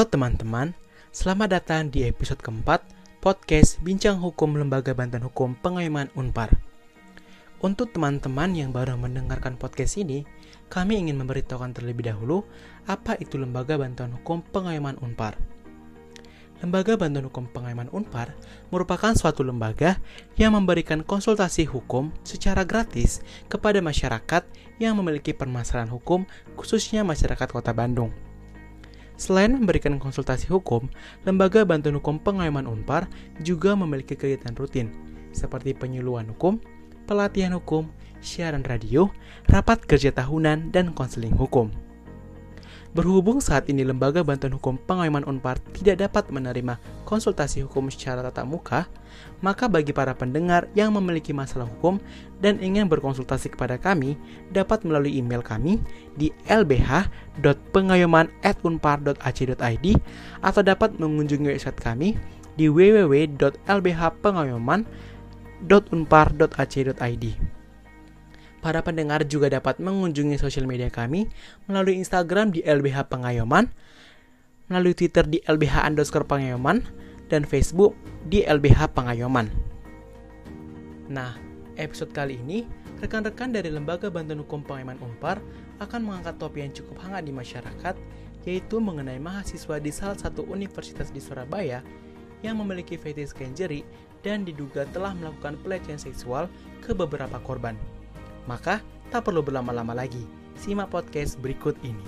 Halo teman-teman, selamat datang di episode keempat podcast Bincang Hukum Lembaga Bantuan Hukum Pengayoman Unpar. Untuk teman-teman yang baru mendengarkan podcast ini, kami ingin memberitahukan terlebih dahulu apa itu Lembaga Bantuan Hukum Pengayoman Unpar. Lembaga Bantuan Hukum Pengayoman Unpar merupakan suatu lembaga yang memberikan konsultasi hukum secara gratis kepada masyarakat yang memiliki permasalahan hukum, khususnya masyarakat Kota Bandung. Selain memberikan konsultasi hukum, Lembaga Bantuan Hukum Pengayoman Unpar juga memiliki kegiatan rutin, seperti penyuluhan hukum, pelatihan hukum, siaran radio, rapat kerja tahunan, dan konseling hukum. Berhubung saat ini Lembaga Bantuan Hukum Pengayoman Unpar tidak dapat menerima konsultasi hukum secara tatap muka, maka bagi para pendengar yang memiliki masalah hukum dan ingin berkonsultasi kepada kami, dapat melalui email kami di lbh.pengayoman@unpar.ac.id atau dapat mengunjungi website kami di www.lbhpengayoman.unpar.ac.id. Para pendengar juga dapat mengunjungi sosial media kami melalui Instagram di LBH Pengayoman, melalui Twitter di LBH underscore Pengayoman, dan Facebook di LBH Pengayoman. Nah, episode kali ini, rekan-rekan dari Lembaga Bantuan Hukum Pengayoman Unpar akan mengangkat topik yang cukup hangat di masyarakat, yaitu mengenai mahasiswa di salah satu universitas di Surabaya yang memiliki fetish injury dan diduga telah melakukan pelecehan seksual ke beberapa korban. Maka, tak perlu berlama-lama lagi. Simak podcast berikut ini.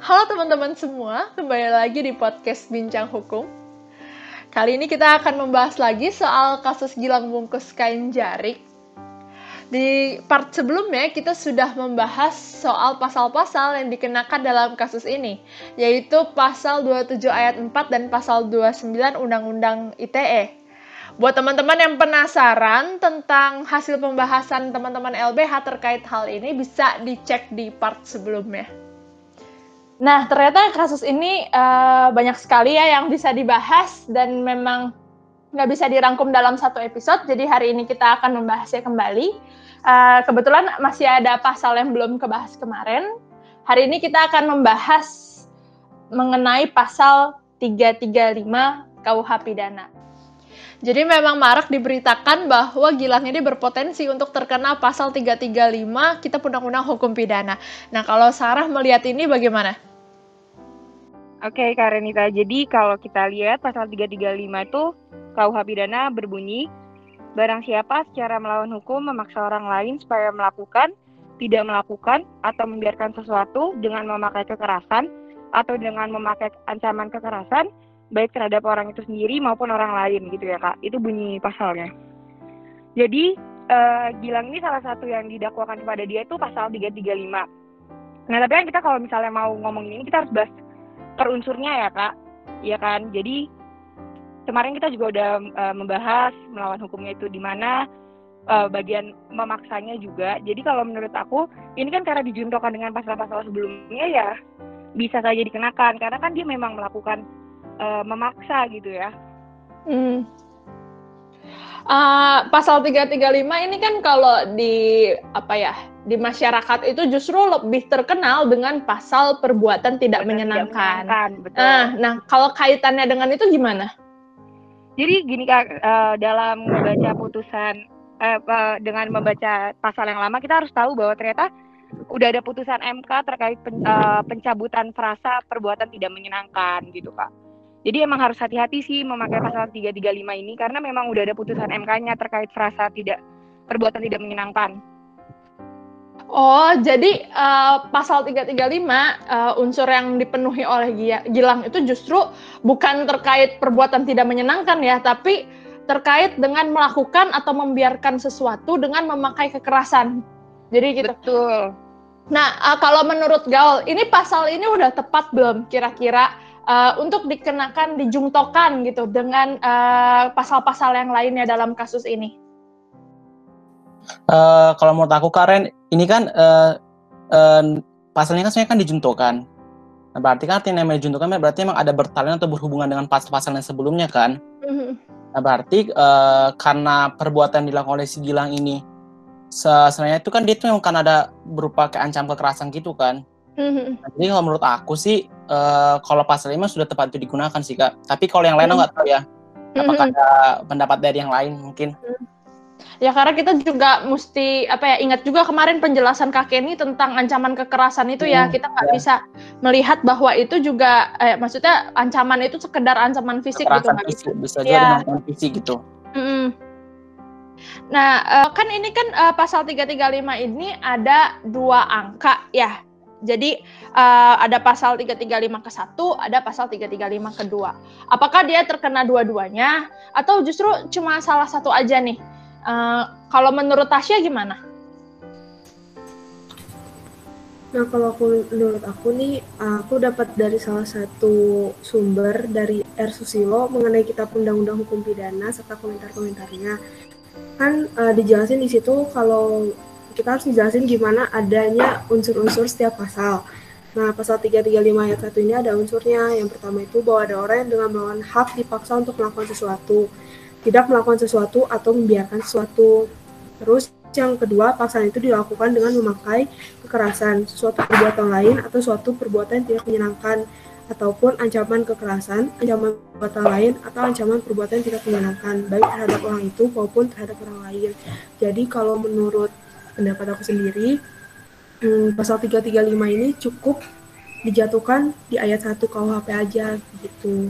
Halo teman-teman semua, kembali lagi di podcast Bincang Hukum. Kali ini kita akan membahas lagi soal kasus Gilang bungkus kain jarik. Di part sebelumnya kita sudah membahas soal pasal-pasal yang dikenakan dalam kasus ini, yaitu pasal 27 ayat 4 dan pasal 29 Undang-Undang ITE. Buat teman-teman yang penasaran tentang hasil pembahasan teman-teman LBH terkait hal ini bisa dicek di part sebelumnya. Nah, ternyata kasus ini uh, banyak sekali ya yang bisa dibahas dan memang nggak bisa dirangkum dalam satu episode. Jadi hari ini kita akan membahasnya kembali. Uh, kebetulan masih ada pasal yang belum kebahas kemarin. Hari ini kita akan membahas mengenai pasal 335 KUH pidana. Jadi memang marak diberitakan bahwa Gilang ini berpotensi untuk terkena pasal 335 Kitab Undang-Undang Hukum Pidana. Nah, kalau Sarah melihat ini bagaimana? Oke, okay, Karenita. Jadi kalau kita lihat pasal 335 itu KUH pidana berbunyi barang siapa secara melawan hukum memaksa orang lain supaya melakukan, tidak melakukan atau membiarkan sesuatu dengan memakai kekerasan atau dengan memakai ancaman kekerasan baik terhadap orang itu sendiri maupun orang lain gitu ya kak. Itu bunyi pasalnya. Jadi uh, Gilang ini salah satu yang didakwakan kepada dia itu pasal 335 nah tapi kan kita kalau misalnya mau ngomongin ini kita harus bahas per unsurnya ya kak. Ya kan? Jadi kemarin kita juga udah uh, membahas melawan hukumnya itu di mana uh, bagian memaksanya juga. Jadi kalau menurut aku ini kan karena dijuntokan dengan pasal-pasal sebelumnya ya bisa saja dikenakan. Karena kan dia memang melakukan uh, memaksa gitu ya. Hmm. Uh, pasal 335 ini kan kalau di apa ya di masyarakat itu justru lebih terkenal dengan pasal perbuatan tidak menyenangkan. Tidak menyenangkan betul. Nah, nah kalau kaitannya dengan itu gimana? Jadi gini kak uh, dalam membaca putusan uh, uh, dengan membaca pasal yang lama kita harus tahu bahwa ternyata udah ada putusan MK terkait pen, uh, pencabutan frasa perbuatan tidak menyenangkan gitu kak. Jadi emang harus hati-hati sih memakai pasal 335 ini karena memang udah ada putusan MK-nya terkait frasa tidak perbuatan tidak menyenangkan. Oh, jadi uh, pasal 335 uh, unsur yang dipenuhi oleh Gilang itu justru bukan terkait perbuatan tidak menyenangkan ya, tapi terkait dengan melakukan atau membiarkan sesuatu dengan memakai kekerasan. Jadi gitu. Betul. Nah, uh, kalau menurut Gaul, ini pasal ini udah tepat belum kira-kira uh, untuk dikenakan dijungtokan gitu dengan pasal eh, pasal-pasal yang lainnya dalam kasus ini? Uh, kalau menurut aku Karen, ini kan uh, uh, pasalnya kan sebenarnya kan dijuntukan. Nah, berarti kan artinya namanya dijuntukan berarti memang ada bertalian atau berhubungan dengan pasal-pasal yang sebelumnya kan. Mhm. Nah, berarti eh, karena perbuatan yang dilakukan oleh si Gilang ini se- sebenarnya itu kan dia tuh memang kan ada berupa kayak ancam kekerasan gitu kan. Mhm. Nah, jadi kalau menurut aku sih eh, kalau pasal 5 sudah tepat itu digunakan sih kak. Tapi kalau yang lain aku Hmm. nggak tahu ya. Apakah Mhm. ada pendapat dari yang lain mungkin? Ya karena kita juga mesti apa ya ingat juga kemarin penjelasan Kak Kenny tentang ancaman kekerasan itu ya Hmm, kita nggak ya. bisa melihat bahwa itu juga eh, maksudnya ancaman itu sekedar ancaman fisik gitu Kekerasan bisa. fisik bisa juga Iya. dengan ancaman fisik gitu. Mm-mm. Nah eh, kan ini kan eh, pasal 335 ini ada dua angka ya. Jadi eh, ada pasal 335 ke 1, ada pasal 335 ke 2. Apakah dia terkena dua-duanya atau justru cuma salah satu aja nih? Eh, kalau menurut Tasya gimana? Nah, kalau aku menurut aku nih, aku dapat dari salah satu sumber dari R. Susilo mengenai kitab undang-undang hukum pidana serta komentar-komentarnya. Kan eh, dijelasin di situ kalau kita harus dijelasin gimana adanya unsur-unsur setiap pasal. Nah, pasal 335 ayat 1 ini ada unsurnya. Yang pertama itu bahwa ada orang yang dengan melawan hak dipaksa untuk melakukan sesuatu, tidak melakukan sesuatu atau membiarkan sesuatu. Terus yang kedua, paksaan itu dilakukan dengan memakai kekerasan, suatu perbuatan lain atau suatu perbuatan yang tidak menyenangkan, ataupun ancaman kekerasan, ancaman perbuatan lain, atau ancaman perbuatan yang tidak menyenangkan, baik terhadap orang itu maupun terhadap orang lain. Jadi kalau menurut pendapat aku sendiri, hmm, pasal 335 ini cukup dijatuhkan di ayat 1 KUHP aja gitu.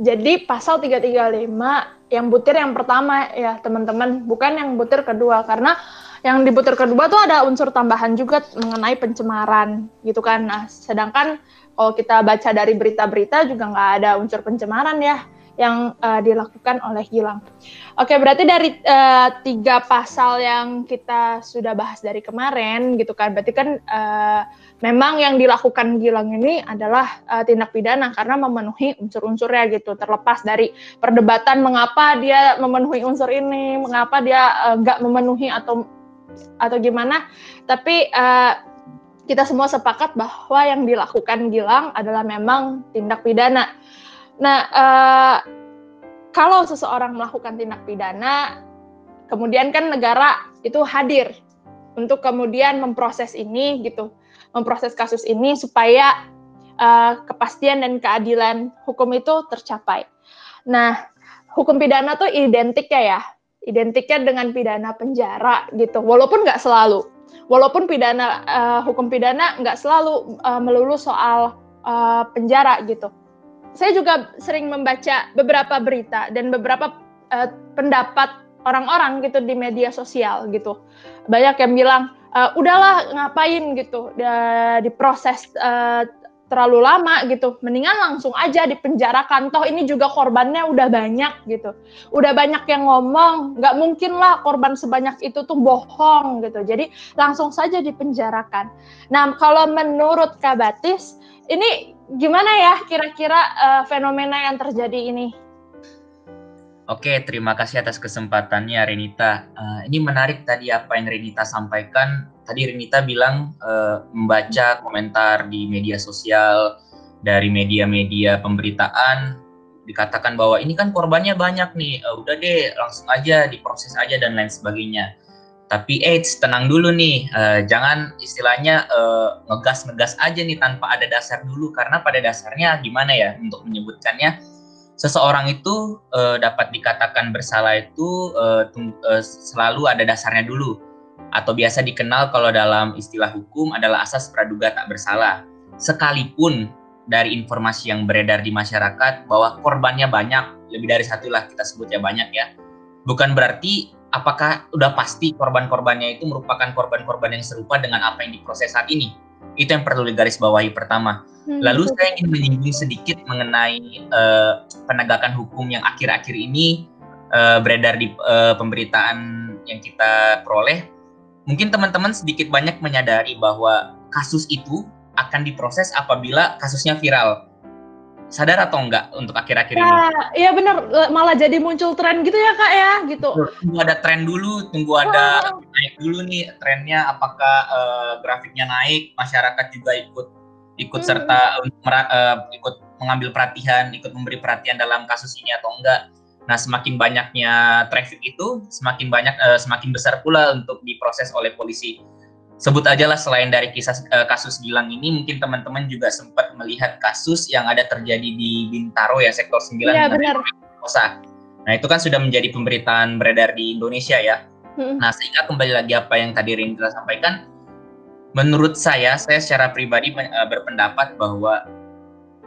Jadi pasal 335 yang butir yang pertama ya teman-teman, bukan yang butir kedua karena yang di butir kedua tuh ada unsur tambahan juga mengenai pencemaran gitu kan. Nah, sedangkan kalau kita baca dari berita-berita juga nggak ada unsur pencemaran ya yang eh, dilakukan oleh Gilang. Oke, berarti dari eh, tiga pasal yang kita sudah bahas dari kemarin gitu kan, berarti kan eh, memang yang dilakukan Gilang ini adalah uh, tindak pidana karena memenuhi unsur-unsurnya gitu. Terlepas dari perdebatan mengapa dia memenuhi unsur ini, mengapa dia uh, nggak memenuhi atau atau gimana, tapi uh, kita semua sepakat bahwa yang dilakukan Gilang adalah memang tindak pidana. Nah, uh, kalau seseorang melakukan tindak pidana, kemudian kan negara itu hadir untuk kemudian memproses ini gitu memproses kasus ini supaya uh, kepastian dan keadilan hukum itu tercapai. Nah, hukum pidana tuh identiknya ya, identiknya dengan pidana penjara gitu. Walaupun nggak selalu, walaupun pidana uh, hukum pidana nggak selalu uh, melulu soal uh, penjara gitu. Saya juga sering membaca beberapa berita dan beberapa uh, pendapat orang-orang gitu di media sosial gitu. Banyak yang bilang uh, udahlah ngapain gitu diproses uh, terlalu lama gitu. Mendingan langsung aja dipenjarakan. Toh ini juga korbannya udah banyak gitu. Udah banyak yang ngomong nggak mungkin lah korban sebanyak itu tuh bohong gitu. Jadi langsung saja dipenjarakan. Nah kalau menurut Kabatis ini gimana ya kira-kira uh, fenomena yang terjadi ini Oke, terima kasih atas kesempatannya Renita. Uh, ini menarik tadi apa yang Renita sampaikan. Tadi Renita bilang uh, membaca komentar di media sosial dari media-media pemberitaan dikatakan bahwa ini kan korbannya banyak nih. Uh, udah deh, langsung aja diproses aja dan lain sebagainya. Tapi AIDS tenang dulu nih, uh, jangan istilahnya uh, ngegas-ngegas aja nih tanpa ada dasar dulu karena pada dasarnya gimana ya untuk menyebutkannya seseorang itu uh, dapat dikatakan bersalah itu uh, uh, selalu ada dasarnya dulu atau biasa dikenal kalau dalam istilah hukum adalah asas praduga tak bersalah. Sekalipun dari informasi yang beredar di masyarakat bahwa korbannya banyak, lebih dari satu lah kita sebut ya banyak ya. Bukan berarti apakah udah pasti korban-korbannya itu merupakan korban-korban yang serupa dengan apa yang diproses saat ini. Itu yang perlu digarisbawahi pertama. Hmm, Lalu saya ingin menyinggung sedikit mengenai uh, penegakan hukum yang akhir-akhir ini uh, beredar di uh, pemberitaan yang kita peroleh. Mungkin teman-teman sedikit banyak menyadari bahwa kasus itu akan diproses apabila kasusnya viral. Sadar atau enggak untuk akhir-akhir ini? Ya, iya benar, malah jadi muncul tren gitu ya kak ya, gitu. Tunggu ada tren dulu, tunggu ada oh. naik dulu nih trennya, apakah uh, grafiknya naik, masyarakat juga ikut ikut hmm. serta uh, ikut mengambil perhatian, ikut memberi perhatian dalam kasus ini atau enggak. Nah, semakin banyaknya traffic itu, semakin banyak, uh, semakin besar pula untuk diproses oleh polisi sebut aja lah selain dari kisah uh, kasus Gilang ini mungkin teman-teman juga sempat melihat kasus yang ada terjadi di Bintaro ya sektor 9 Iya benar. Kosa. Nah, itu kan sudah menjadi pemberitaan beredar di Indonesia ya. Hmm. Nah, sehingga kembali lagi apa yang tadi Rindra sampaikan menurut saya saya secara pribadi uh, berpendapat bahwa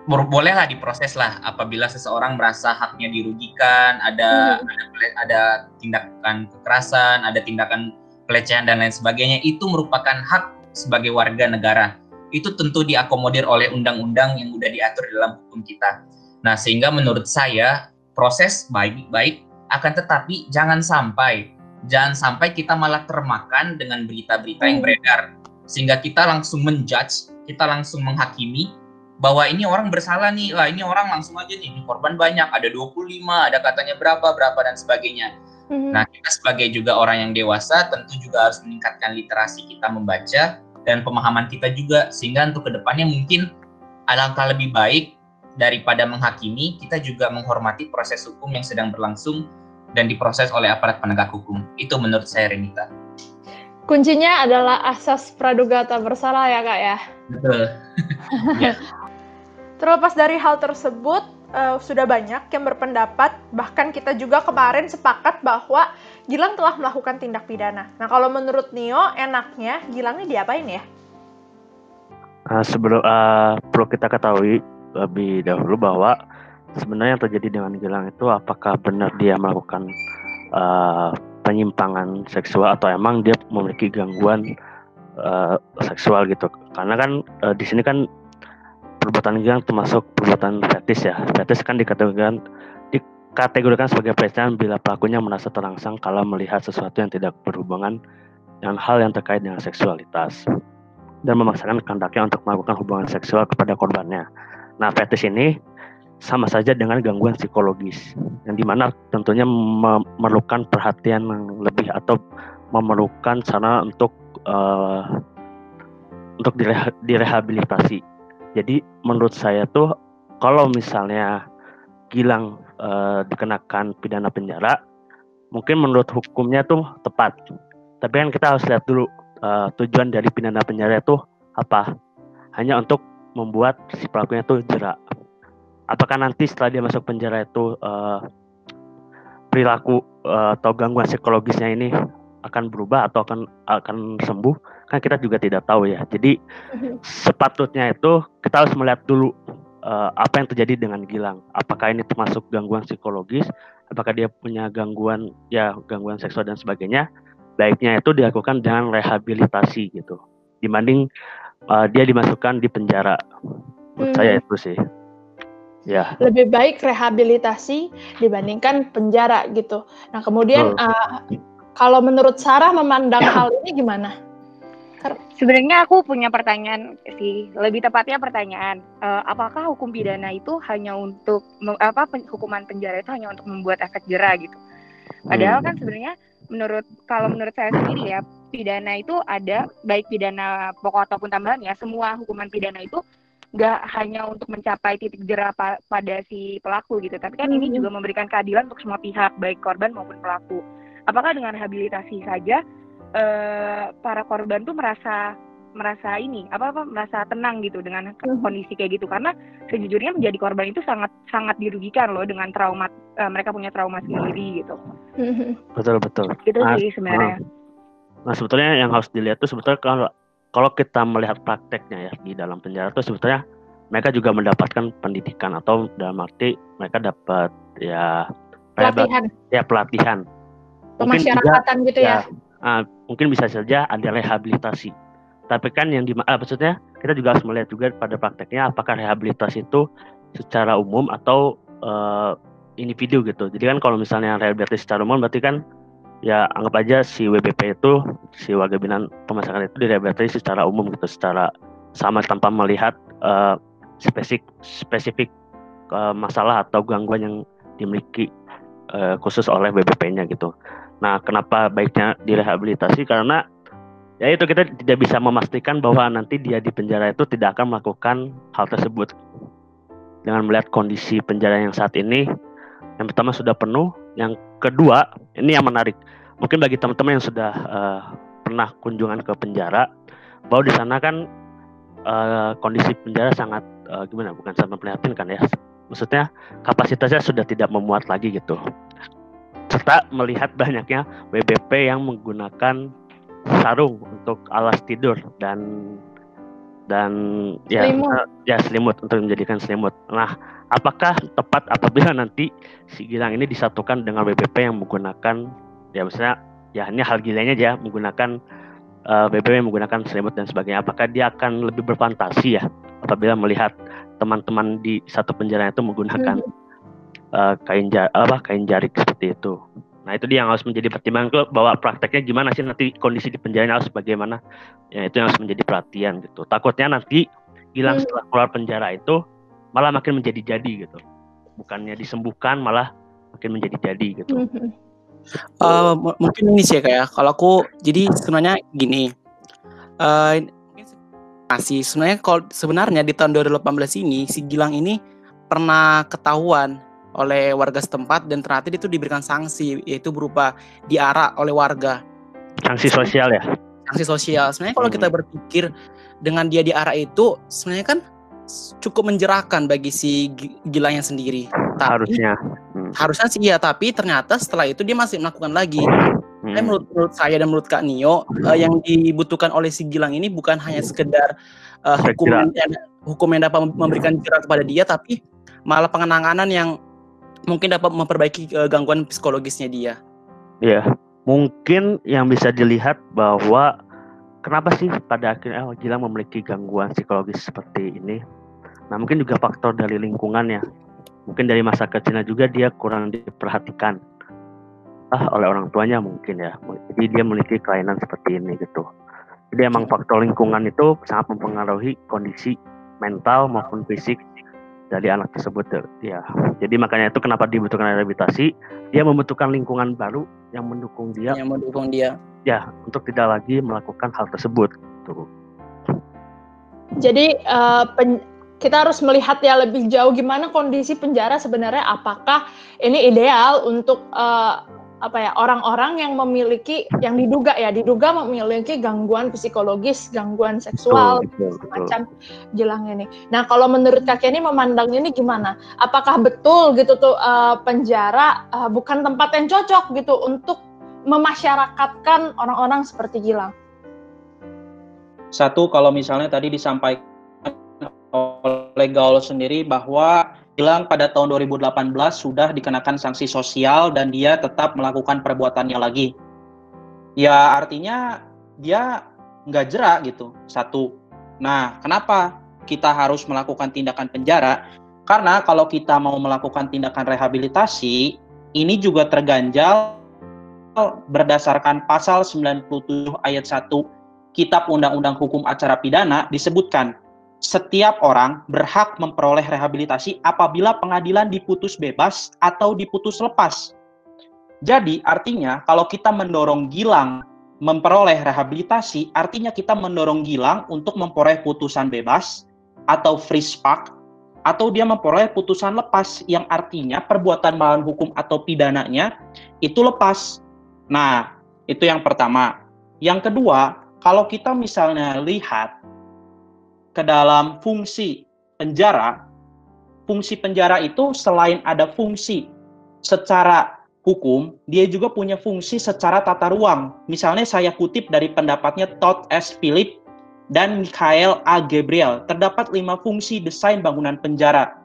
bolehlah diproses lah apabila seseorang merasa haknya dirugikan, ada hmm. ada ada tindakan kekerasan, ada tindakan pelecehan dan lain sebagainya itu merupakan hak sebagai warga negara. Itu tentu diakomodir oleh undang-undang yang sudah diatur dalam hukum kita. Nah, sehingga menurut saya proses baik-baik akan tetapi jangan sampai jangan sampai kita malah termakan dengan berita-berita yang hmm. beredar sehingga kita langsung menjudge, kita langsung menghakimi bahwa ini orang bersalah nih, lah ini orang langsung aja nih, korban banyak, ada 25, ada katanya berapa, berapa dan sebagainya hmm Nah, kita sebagai juga orang yang dewasa tentu juga harus meningkatkan literasi kita membaca dan pemahaman kita juga sehingga untuk ke depannya mungkin alangkah lebih baik daripada menghakimi, kita juga menghormati proses hukum yang sedang berlangsung dan diproses oleh aparat penegak hukum. Itu menurut saya Renita. Kuncinya adalah asas praduga tak bersalah ya kak ya. Betul. ya. Terlepas dari hal tersebut, uh, sudah banyak yang berpendapat, bahkan kita juga kemarin sepakat bahwa Gilang telah melakukan tindak pidana. Nah, kalau menurut Nio, enaknya Gilang ini diapain ya? Uh, sebelum uh, perlu kita ketahui lebih dahulu bahwa sebenarnya yang terjadi dengan Gilang itu apakah benar dia melakukan uh, penyimpangan seksual atau emang dia memiliki gangguan uh, seksual gitu? Karena kan uh, di sini kan perbuatan yang termasuk perbuatan fetis ya. Fetis kan dikategorikan dikategorikan sebagai pelecehan bila pelakunya merasa terangsang kalau melihat sesuatu yang tidak berhubungan dengan hal yang terkait dengan seksualitas dan memaksakan kehendaknya untuk melakukan hubungan seksual kepada korbannya. Nah, fetis ini sama saja dengan gangguan psikologis yang di mana tentunya memerlukan perhatian yang lebih atau memerlukan cara untuk uh, untuk direhabilitasi jadi menurut saya tuh kalau misalnya Gilang uh, dikenakan pidana penjara, mungkin menurut hukumnya tuh tepat. Tapi kan kita harus lihat dulu uh, tujuan dari pidana penjara itu apa? Hanya untuk membuat si pelakunya tuh jerak. Apakah nanti setelah dia masuk penjara itu uh, perilaku atau gangguan psikologisnya ini akan berubah atau akan akan sembuh kan kita juga tidak tahu ya. Jadi mhm. sepatutnya itu kita harus melihat dulu uh, apa yang terjadi dengan Gilang. Apakah ini termasuk gangguan psikologis? Apakah dia punya gangguan ya gangguan seksual dan sebagainya? Baiknya itu dilakukan dengan rehabilitasi gitu. Dibanding uh, dia dimasukkan di penjara. Menurut hmm. saya itu sih. Ya. Lebih baik rehabilitasi dibandingkan penjara gitu. Nah kemudian uh, kalau menurut Sarah memandang hal ini gimana? Sebenarnya aku punya pertanyaan sih, lebih tepatnya pertanyaan, uh, apakah hukum pidana itu hanya untuk apa hukuman penjara itu hanya untuk membuat efek jerah gitu? Padahal hmm. kan sebenarnya menurut kalau menurut saya sendiri ya pidana itu ada baik pidana pokok ataupun tambahan ya semua hukuman pidana itu nggak hanya untuk mencapai titik jerah pa pada si pelaku gitu, tapi kan hmm. ini juga memberikan keadilan untuk semua pihak baik korban maupun pelaku apakah dengan rehabilitasi saja uh, para korban tuh merasa merasa ini apa apa merasa tenang gitu dengan hmm. kondisi kayak gitu. Karena sejujurnya menjadi korban itu sangat sangat dirugikan loh dengan trauma uh, mereka punya trauma sendiri gitu. Hmm. betul betul. Gitu nah, sih sebenarnya. nah, nah sebetulnya yang harus dilihat tuh sebetulnya kalau kalau kita melihat prakteknya ya di dalam penjara tuh sebetulnya mereka juga mendapatkan pendidikan atau dalam arti mereka dapat ya pelatihan. ya pelatihan. Pemasyarakatan juga, gitu ya, ya uh, mungkin bisa saja ada rehabilitasi tapi kan yang di uh, maksudnya kita juga harus melihat juga pada prakteknya apakah rehabilitasi itu secara umum atau uh, individu gitu jadi kan kalau misalnya rehabilitasi secara umum berarti kan ya anggap aja si WBP itu si warga binaan pemasaran itu direhabilitasi secara umum gitu secara sama tanpa melihat uh, spesifik spesifik uh, masalah atau gangguan yang dimiliki uh, khusus oleh BBP-nya gitu. Nah, kenapa baiknya direhabilitasi? Karena ya itu kita tidak bisa memastikan bahwa nanti dia di penjara itu tidak akan melakukan hal tersebut. Dengan melihat kondisi penjara yang saat ini, yang pertama sudah penuh, yang kedua ini yang menarik. Mungkin bagi teman-teman yang sudah uh, pernah kunjungan ke penjara, bahwa di sana kan uh, kondisi penjara sangat uh, gimana? Bukan sangat memprihatinkan ya. Maksudnya kapasitasnya sudah tidak memuat lagi gitu serta melihat banyaknya WBP yang menggunakan sarung untuk alas tidur dan dan ya selimut. ya selimut untuk menjadikan selimut. Nah, apakah tepat apabila nanti si Gilang ini disatukan dengan WBP yang menggunakan ya misalnya ya ini hal gilanya aja menggunakan uh, eh, WBP yang menggunakan selimut dan sebagainya. Apakah dia akan lebih berfantasi ya apabila melihat teman-teman di satu penjara itu menggunakan hmm uh, kain jar apa kain jarik seperti itu. Nah itu dia yang harus menjadi pertimbangan ke bahwa prakteknya gimana sih nanti kondisi di penjara harus bagaimana. Ya itu yang harus menjadi perhatian gitu. Takutnya nanti hilang hmm. setelah keluar penjara itu malah makin menjadi jadi gitu. Bukannya disembuhkan malah makin menjadi jadi gitu. Hmm. Uh, mungkin ini sih kayak kalau aku jadi sebenarnya gini. Uh, masih sebenarnya kalau sebenarnya di tahun 2018 ini si Gilang ini pernah ketahuan oleh warga setempat dan ternyata itu diberikan sanksi yaitu berupa diarak oleh warga. Sanksi sosial ya? Sanksi sosial. Sebenarnya kalau hmm. kita berpikir dengan dia diarak itu sebenarnya kan cukup menjerahkan bagi si Gilanya sendiri. Tapi, harusnya. Hmm. Harusnya sih ya, tapi ternyata setelah itu dia masih melakukan lagi. Hmm. Eh, menurut, menurut saya dan menurut Kak Nio, hmm. uh, yang dibutuhkan oleh si Gilang ini bukan hanya sekedar uh, hukum yang, hukum yang dapat memberikan jerat kepada dia, tapi malah pengenanganan yang mungkin dapat memperbaiki uh, gangguan psikologisnya dia. Iya, mungkin yang bisa dilihat bahwa kenapa sih pada akhirnya oh, Gilang memiliki gangguan psikologis seperti ini. Nah mungkin juga faktor dari lingkungannya. Mungkin dari masa kecilnya juga dia kurang diperhatikan ah, oleh orang tuanya mungkin ya. Jadi dia memiliki kelainan seperti ini gitu. Jadi emang faktor lingkungan itu sangat mempengaruhi kondisi mental maupun fisik dari anak tersebut ya. Jadi makanya itu kenapa dibutuhkan rehabilitasi. Dia membutuhkan lingkungan baru yang mendukung dia. Yang mendukung dia. Ya untuk tidak lagi melakukan hal tersebut tuh jadi uh, pen, kita harus melihat ya lebih jauh gimana kondisi penjara sebenarnya. Apakah ini ideal untuk uh, apa ya orang-orang yang memiliki yang diduga ya diduga memiliki gangguan psikologis, gangguan seksual betul, betul, macam jelang ini. Nah kalau menurut kakek ini memandang ini gimana? Apakah betul gitu tuh uh, penjara uh, bukan tempat yang cocok gitu untuk memasyarakatkan orang-orang seperti Gilang? Satu kalau misalnya tadi disampaikan oleh Gaul sendiri bahwa bilang pada tahun 2018 sudah dikenakan sanksi sosial dan dia tetap melakukan perbuatannya lagi. Ya artinya dia nggak jerak gitu. Satu. Nah, kenapa kita harus melakukan tindakan penjara? Karena kalau kita mau melakukan tindakan rehabilitasi, ini juga terganjal berdasarkan pasal 97 ayat 1 Kitab Undang-Undang Hukum Acara Pidana disebutkan setiap orang berhak memperoleh rehabilitasi apabila pengadilan diputus bebas atau diputus lepas. Jadi, artinya kalau kita mendorong Gilang memperoleh rehabilitasi, artinya kita mendorong Gilang untuk memperoleh putusan bebas atau free spark atau dia memperoleh putusan lepas yang artinya perbuatan melawan hukum atau pidananya itu lepas. Nah, itu yang pertama. Yang kedua, kalau kita misalnya lihat ke dalam fungsi penjara, fungsi penjara itu selain ada fungsi secara hukum, dia juga punya fungsi secara tata ruang. Misalnya saya kutip dari pendapatnya Todd S. Philip dan Michael A. Gabriel, terdapat lima fungsi desain bangunan penjara,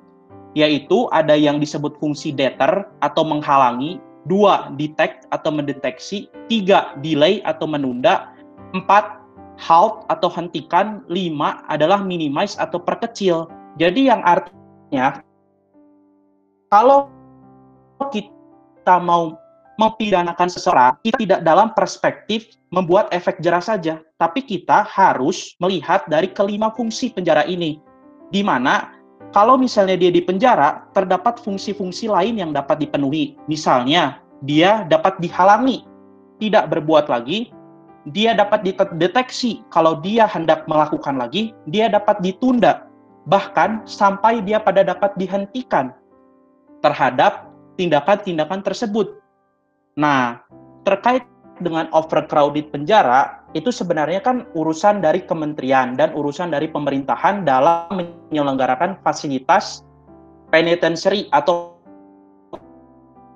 yaitu ada yang disebut fungsi deter atau menghalangi, dua detect atau mendeteksi, tiga delay atau menunda, empat halt atau hentikan, lima adalah minimize atau perkecil. Jadi yang artinya kalau kita mau mempidanakan seseorang, kita tidak dalam perspektif membuat efek jerah saja, tapi kita harus melihat dari kelima fungsi penjara ini. Di mana kalau misalnya dia di penjara, terdapat fungsi-fungsi lain yang dapat dipenuhi. Misalnya, dia dapat dihalangi, tidak berbuat lagi, dia dapat dideteksi kalau dia hendak melakukan lagi, dia dapat ditunda, bahkan sampai dia pada dapat dihentikan terhadap tindakan-tindakan tersebut. Nah, terkait dengan overcrowded penjara, itu sebenarnya kan urusan dari kementerian dan urusan dari pemerintahan dalam menyelenggarakan fasilitas penitentiary atau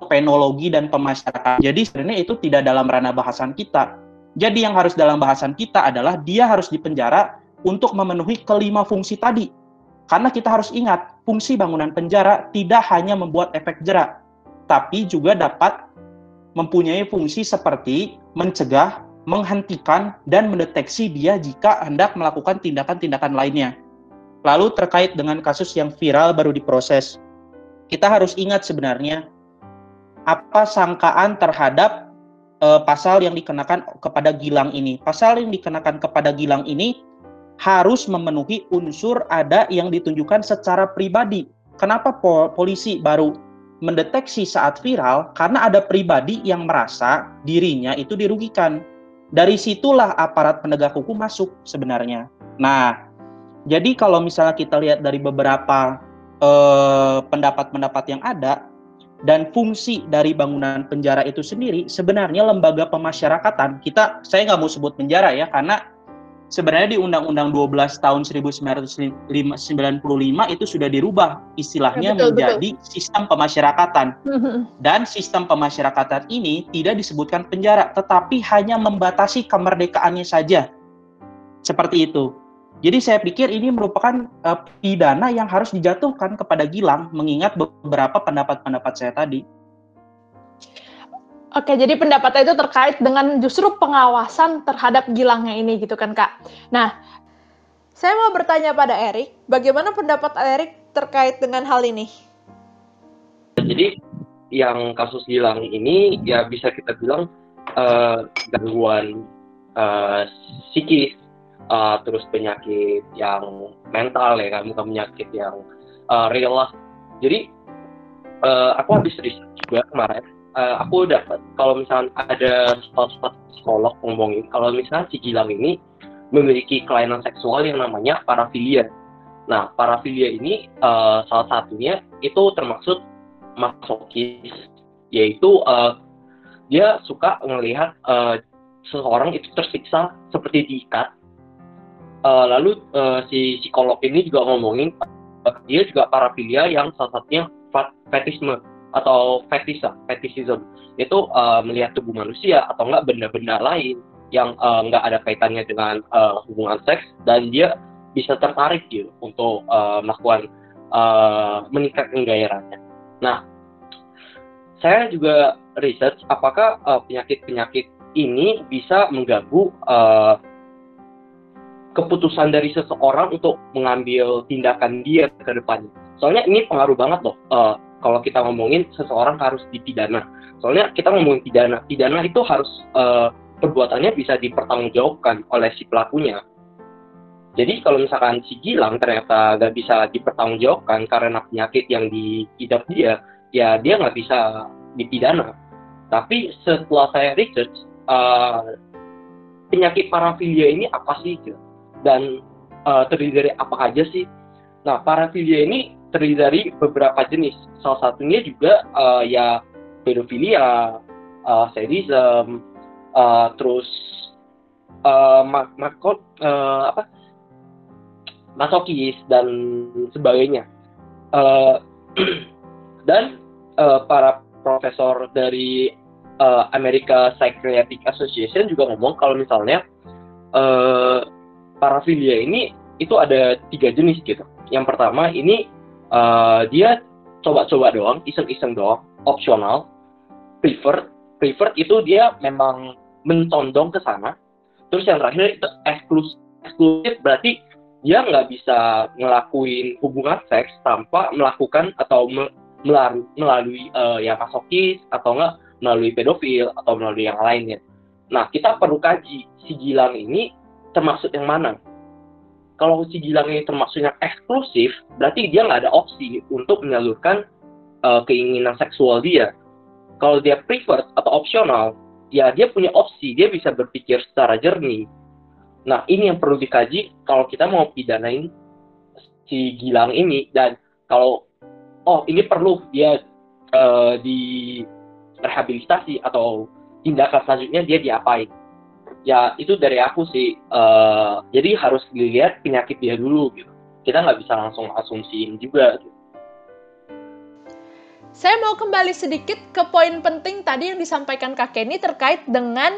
penologi dan pemasyarakatan. Jadi sebenarnya itu tidak dalam ranah bahasan kita. Jadi yang harus dalam bahasan kita adalah dia harus dipenjara untuk memenuhi kelima fungsi tadi. Karena kita harus ingat, fungsi bangunan penjara tidak hanya membuat efek jerak, tapi juga dapat mempunyai fungsi seperti mencegah, menghentikan, dan mendeteksi dia jika hendak melakukan tindakan-tindakan lainnya. Lalu terkait dengan kasus yang viral baru diproses, kita harus ingat sebenarnya apa sangkaan terhadap uh, pasal yang dikenakan kepada Gilang ini. Pasal yang dikenakan kepada Gilang ini harus memenuhi unsur ada yang ditunjukkan secara pribadi. Kenapa polisi baru mendeteksi saat viral karena ada pribadi yang merasa dirinya itu dirugikan. Dari situlah aparat penegak hukum masuk sebenarnya. Nah, jadi kalau misalnya kita lihat dari beberapa eh, pendapat-pendapat eh, yang ada dan fungsi dari bangunan penjara itu sendiri, sebenarnya lembaga pemasyarakatan kita, saya nggak mau sebut penjara ya, karena sebenarnya di Undang-Undang 12 tahun 1995 itu sudah dirubah istilahnya ya, betul, menjadi betul. sistem pemasyarakatan. Dan sistem pemasyarakatan ini tidak disebutkan penjara, tetapi hanya membatasi kemerdekaannya saja. Seperti itu. Jadi saya pikir ini merupakan uh, pidana yang harus dijatuhkan kepada Gilang mengingat beberapa pendapat-pendapat saya tadi. Oke, jadi pendapatnya itu terkait dengan justru pengawasan terhadap Gilangnya ini gitu kan Kak. Nah, saya mau bertanya pada Erik, bagaimana pendapat Erik terkait dengan hal ini? Jadi yang kasus Gilang ini ya bisa kita bilang uh, gangguan uh, psikis, uh, terus penyakit yang mental ya kan, bukan penyakit yang uh, real lah. Jadi uh, aku habis riset juga kemarin uh, aku dapat kalau misalnya ada spot-spot psikolog ngomongin kalau misalnya si Gilang ini memiliki kelainan seksual yang namanya parafilia. Nah, parafilia ini uh, salah satunya itu termasuk masokis, yaitu uh, dia suka melihat uh, seseorang itu tersiksa seperti diikat. Uh, lalu uh, si psikolog ini juga ngomongin uh, dia juga parafilia yang salah satunya fetisme atau fetisa, fetishism itu uh, melihat tubuh manusia atau enggak benda-benda lain yang uh, enggak ada kaitannya dengan uh, hubungan seks dan dia bisa tertarik gitu untuk uh, melakukan uh, meningkatkan gairahnya. Nah, saya juga research apakah penyakit-penyakit uh, ini bisa mengganggu uh, keputusan dari seseorang untuk mengambil tindakan dia ke depannya. Soalnya ini pengaruh banget loh. Uh, kalau kita ngomongin seseorang harus dipidana. Soalnya kita ngomongin pidana, pidana itu harus uh, perbuatannya bisa dipertanggungjawabkan oleh si pelakunya. Jadi kalau misalkan si Gilang ternyata nggak bisa dipertanggungjawabkan karena penyakit yang diidap dia, ya dia nggak bisa dipidana. Tapi setelah saya research, uh, penyakit parafilia ini apa sih? Dan uh, terdiri dari apa aja sih? Nah, parafilia ini terdiri dari beberapa jenis. Salah satunya juga uh, ya pedofilia, uh, sadism, uh, terus uh, mak makot uh, apa masokis dan sebagainya. Uh, dan uh, para profesor dari uh, America Psychiatric Association juga ngomong kalau misalnya uh, parafilia ini itu ada tiga jenis gitu. Yang pertama ini uh, dia coba-coba doang, iseng-iseng doang, opsional, preferred, preferred itu dia memang mencondong ke sana. Terus yang terakhir itu eksklusif, eksklusif berarti dia nggak bisa ngelakuin hubungan seks tanpa melakukan atau melalui, melalui uh, yang masokis atau enggak melalui pedofil atau melalui yang lainnya. Nah, kita perlu kaji si Gilang ini termasuk yang mana. kalau si Gilang ini termasuknya eksklusif, berarti dia nggak ada opsi untuk menyalurkan uh, keinginan seksual dia. Kalau dia preferred atau opsional, ya dia punya opsi, dia bisa berpikir secara jernih. Nah, ini yang perlu dikaji kalau kita mau pidanain si Gilang ini dan kalau oh ini perlu dia uh, di rehabilitasi atau tindakan selanjutnya dia diapain ya itu dari aku sih uh, jadi harus dilihat penyakit dia dulu gitu kita nggak bisa langsung asumsiin juga gitu. Saya mau kembali sedikit ke poin penting tadi yang disampaikan Kak Kenny terkait dengan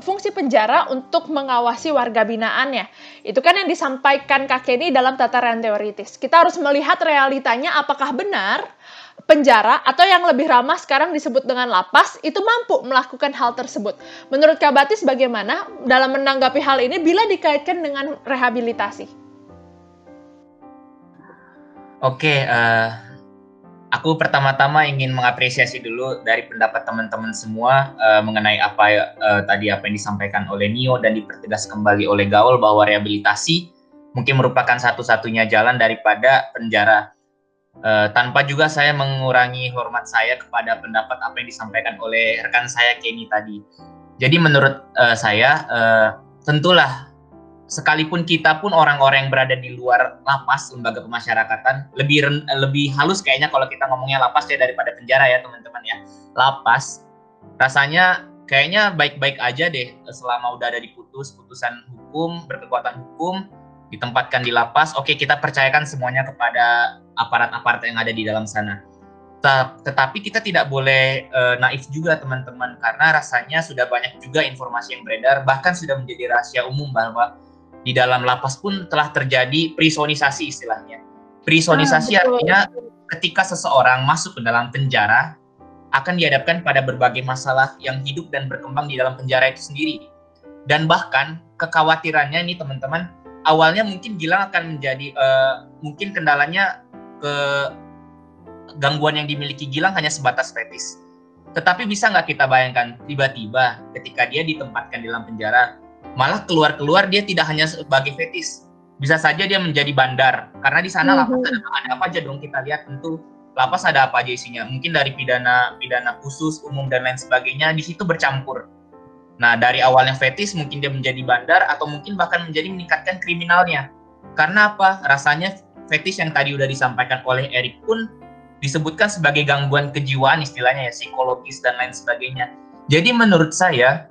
fungsi penjara untuk mengawasi warga binaannya. Itu kan yang disampaikan Kak Kenny dalam tataran teoritis. Kita harus melihat realitanya apakah benar penjara atau yang lebih ramah sekarang disebut dengan lapas itu mampu melakukan hal tersebut. Menurut Kak Batis bagaimana dalam menanggapi hal ini bila dikaitkan dengan rehabilitasi? Oke, uh, aku pertama-tama ingin mengapresiasi dulu dari pendapat teman-teman semua uh, mengenai apa uh, tadi apa yang disampaikan oleh Nio dan dipertegas kembali oleh Gaul bahwa rehabilitasi mungkin merupakan satu-satunya jalan daripada penjara. Uh, tanpa juga saya mengurangi hormat saya kepada pendapat apa yang disampaikan oleh rekan saya Kenny tadi. Jadi menurut uh, saya uh, tentulah sekalipun kita pun orang-orang yang berada di luar lapas lembaga pemasyarakatan lebih lebih halus kayaknya kalau kita ngomongnya lapas ya daripada penjara ya teman-teman ya lapas rasanya kayaknya baik-baik aja deh selama udah ada diputus putusan hukum berkekuatan hukum ditempatkan di lapas oke kita percayakan semuanya kepada aparat-aparat yang ada di dalam sana tetapi kita tidak boleh uh, naif juga teman-teman karena rasanya sudah banyak juga informasi yang beredar bahkan sudah menjadi rahasia umum bahwa di dalam lapas pun telah terjadi prisonisasi istilahnya. Prisonisasi ah, artinya ketika seseorang masuk ke dalam penjara akan dihadapkan pada berbagai masalah yang hidup dan berkembang di dalam penjara itu sendiri. Dan bahkan kekhawatirannya ini teman-teman awalnya mungkin Gilang akan menjadi uh, mungkin kendalanya ke gangguan yang dimiliki Gilang hanya sebatas fetis. Tetapi bisa nggak kita bayangkan tiba-tiba ketika dia ditempatkan di dalam penjara malah keluar-keluar dia tidak hanya sebagai fetis. Bisa saja dia menjadi bandar. Karena di sana lapas ada, ada apa aja dong kita lihat tentu lapas ada apa aja isinya. Mungkin dari pidana pidana khusus umum dan lain sebagainya di situ bercampur. Nah dari awalnya fetis mungkin dia menjadi bandar atau mungkin bahkan menjadi meningkatkan kriminalnya. Karena apa? Rasanya fetis yang tadi udah disampaikan oleh Erik pun disebutkan sebagai gangguan kejiwaan istilahnya ya psikologis dan lain sebagainya jadi menurut saya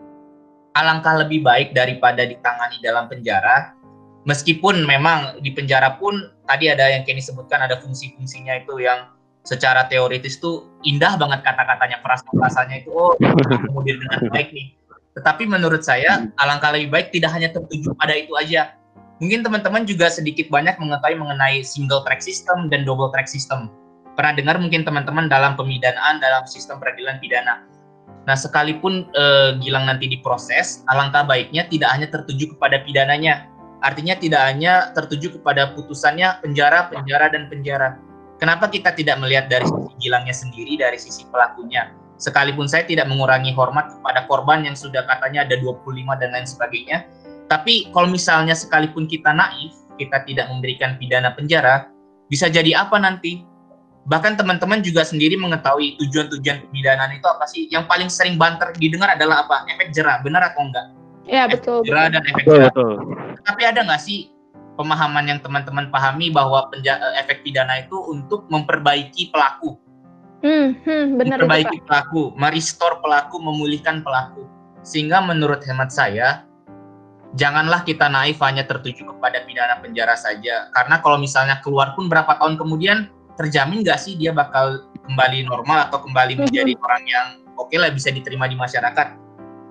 alangkah lebih baik daripada ditangani dalam penjara. Meskipun memang di penjara pun tadi ada yang Kenny sebutkan ada fungsi-fungsinya itu yang secara teoritis tuh indah banget kata-katanya perasaan-perasaannya itu oh kemudian dengan baik nih. Tetapi menurut saya alangkah lebih baik tidak hanya tertuju pada itu aja. Mungkin teman-teman juga sedikit banyak mengetahui mengenai single track system dan double track system. Pernah dengar mungkin teman-teman dalam pemidanaan dalam sistem peradilan pidana Nah, sekalipun uh, Gilang nanti diproses, alangkah baiknya tidak hanya tertuju kepada pidananya. Artinya tidak hanya tertuju kepada putusannya penjara, penjara, dan penjara. Kenapa kita tidak melihat dari sisi Gilangnya sendiri, dari sisi pelakunya? Sekalipun saya tidak mengurangi hormat kepada korban yang sudah katanya ada 25 dan lain sebagainya. Tapi kalau misalnya sekalipun kita naif, kita tidak memberikan pidana penjara, bisa jadi apa nanti? bahkan teman-teman juga sendiri mengetahui tujuan-tujuan pemidanaan itu apa sih? Yang paling sering banter didengar adalah apa? Efek jerah benar atau enggak? Ya betul efek jerah dan efek jerah. tapi ada nggak sih pemahaman yang teman-teman pahami bahwa penja- eh, efek pidana itu untuk memperbaiki pelaku? Hmm, hmm, benar memperbaiki itu, pelaku merestor pelaku memulihkan pelaku. Sehingga menurut hemat saya janganlah kita naif hanya tertuju kepada pidana penjara saja karena kalau misalnya keluar pun berapa tahun kemudian terjamin nggak sih dia bakal kembali normal atau kembali mhm. menjadi orang yang oke okay lah bisa diterima di masyarakat.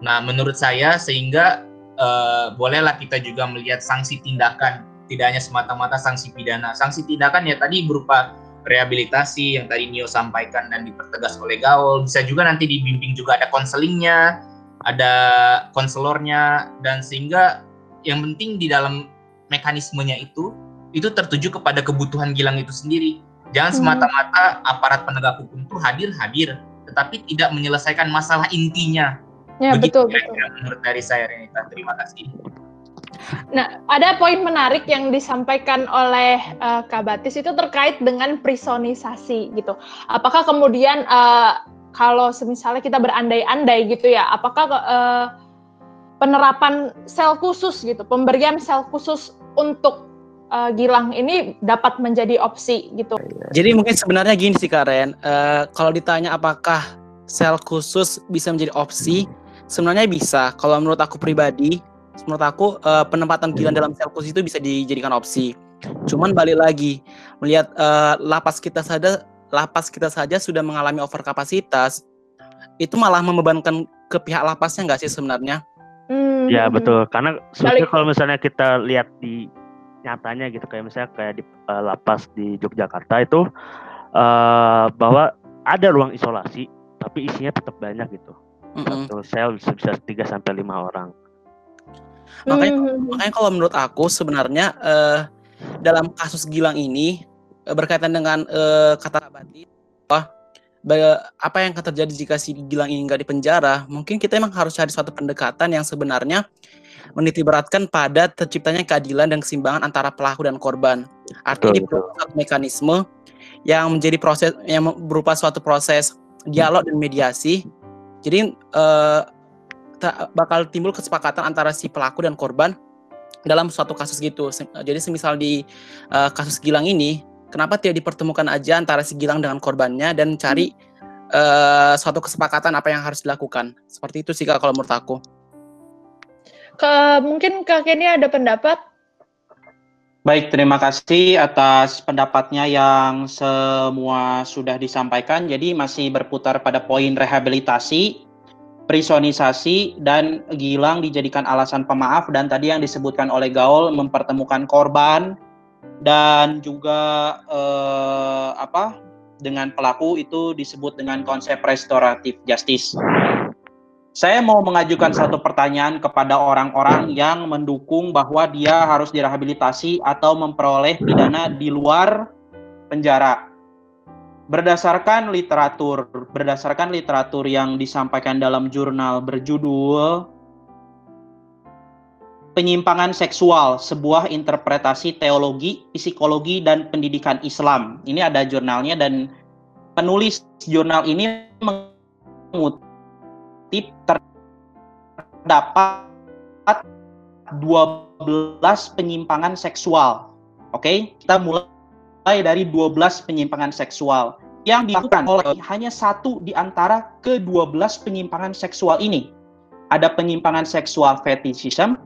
Nah, menurut saya sehingga uh, bolehlah kita juga melihat sanksi tindakan, tidak hanya semata-mata sanksi pidana. Sanksi tindakan ya tadi berupa rehabilitasi yang tadi Nio sampaikan dan dipertegas oleh Gaul. Bisa juga nanti dibimbing juga ada konselingnya, ada konselornya, dan sehingga yang penting di dalam mekanismenya itu itu tertuju kepada kebutuhan Gilang itu sendiri Jangan hmm. semata-mata aparat penegak hukum itu hadir-hadir, tetapi tidak menyelesaikan masalah intinya. Ya, Begitu betul, betul. menurut dari saya, Renita. Terima kasih. Nah, ada poin menarik yang disampaikan oleh uh, Kak Batis itu terkait dengan prisonisasi gitu. Apakah kemudian uh, kalau misalnya kita berandai-andai gitu ya, apakah uh, penerapan sel khusus gitu, pemberian sel khusus untuk uh, Gilang ini dapat menjadi opsi gitu. Jadi mungkin sebenarnya gini sih Karen, uh, kalau ditanya apakah sel khusus bisa menjadi opsi, sebenarnya bisa. Kalau menurut aku pribadi, menurut aku uh, penempatan Gilang dalam sel khusus itu bisa dijadikan opsi. Cuman balik lagi melihat uh, lapas kita saja lapas kita saja sudah mengalami overkapasitas, itu malah membebankan ke pihak lapasnya nggak sih sebenarnya? Hmm. Ya betul, karena sebenarnya kalau misalnya kita lihat di nyatanya gitu kayak misalnya kayak di uh, lapas di Yogyakarta itu uh, bahwa ada ruang isolasi tapi isinya tetap banyak gitu. Mm -hmm. Satu sel bisa tiga sampai lima orang makanya hmm. makanya kalau menurut aku sebenarnya uh, dalam kasus Gilang ini berkaitan dengan uh, kata Abadi wah apa yang akan terjadi jika si Gilang ini nggak dipenjara mungkin kita emang harus cari suatu pendekatan yang sebenarnya meniti beratkan pada terciptanya keadilan dan keseimbangan antara pelaku dan korban artinya di mekanisme yang menjadi proses yang berupa suatu proses dialog dan mediasi jadi uh, bakal timbul kesepakatan antara si pelaku dan korban dalam suatu kasus gitu. Jadi semisal di uh, kasus Gilang ini, kenapa tidak dipertemukan aja antara si Gilang dengan korbannya dan cari uh, suatu kesepakatan apa yang harus dilakukan. Seperti itu sih Kak kalau menurut aku. Ke, mungkin Kak Kenny ada pendapat? Baik, terima kasih atas pendapatnya yang semua sudah disampaikan. Jadi masih berputar pada poin rehabilitasi prisonisasi dan Gilang dijadikan alasan pemaaf dan tadi yang disebutkan oleh Gaul mempertemukan korban dan juga eh, apa dengan pelaku itu disebut dengan konsep restoratif justice. Saya mau mengajukan satu pertanyaan kepada orang-orang yang mendukung bahwa dia harus direhabilitasi atau memperoleh pidana di luar penjara berdasarkan literatur berdasarkan literatur yang disampaikan dalam jurnal berjudul penyimpangan seksual sebuah interpretasi teologi psikologi dan pendidikan Islam ini ada jurnalnya dan penulis jurnal ini mengutip terdapat 12 penyimpangan seksual oke okay? kita mulai dari 12 penyimpangan seksual yang dilakukan oleh hanya satu di antara ke-12 penyimpangan seksual ini. Ada penyimpangan seksual fetishism,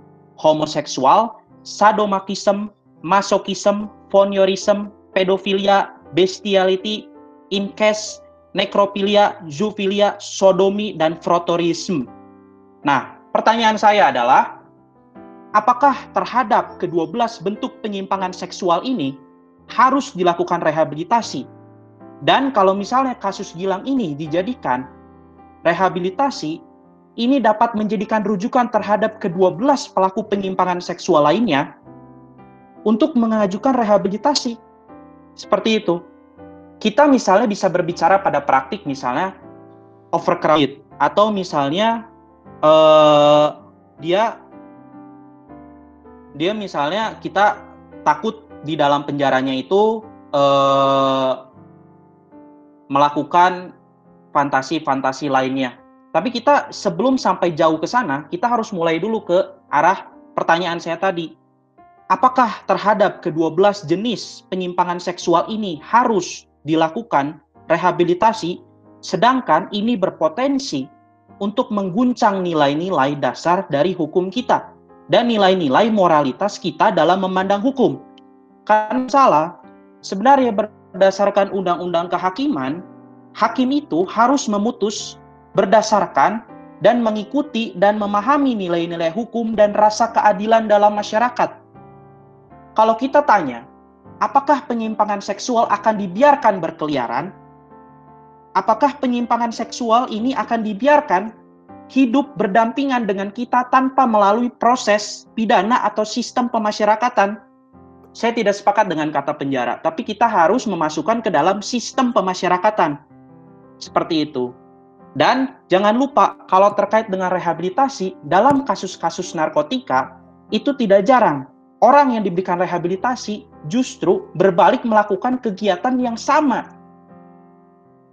homoseksual, sadomasochism, masokism, voyeurism, pedofilia, bestiality, incest, nekrofilia, zoofilia, sodomi, dan frotorisme. Nah, pertanyaan saya adalah, apakah terhadap ke-12 bentuk penyimpangan seksual ini harus dilakukan rehabilitasi. Dan kalau misalnya kasus Gilang ini dijadikan rehabilitasi, ini dapat menjadikan rujukan terhadap ke-12 pelaku penyimpangan seksual lainnya untuk mengajukan rehabilitasi. Seperti itu. Kita misalnya bisa berbicara pada praktik misalnya overcrowded atau misalnya uh, dia dia misalnya kita takut di dalam penjaranya itu eh, melakukan fantasi-fantasi lainnya. Tapi kita sebelum sampai jauh ke sana, kita harus mulai dulu ke arah pertanyaan saya tadi. Apakah terhadap ke-12 jenis penyimpangan seksual ini harus dilakukan rehabilitasi, sedangkan ini berpotensi untuk mengguncang nilai-nilai dasar dari hukum kita dan nilai-nilai moralitas kita dalam memandang hukum kan salah. Sebenarnya berdasarkan undang-undang kehakiman, hakim itu harus memutus berdasarkan dan mengikuti dan memahami nilai-nilai hukum dan rasa keadilan dalam masyarakat. Kalau kita tanya, apakah penyimpangan seksual akan dibiarkan berkeliaran? Apakah penyimpangan seksual ini akan dibiarkan hidup berdampingan dengan kita tanpa melalui proses pidana atau sistem pemasyarakatan? saya tidak sepakat dengan kata penjara, tapi kita harus memasukkan ke dalam sistem pemasyarakatan. Seperti itu. Dan jangan lupa kalau terkait dengan rehabilitasi dalam kasus-kasus narkotika, itu tidak jarang orang yang diberikan rehabilitasi justru berbalik melakukan kegiatan yang sama.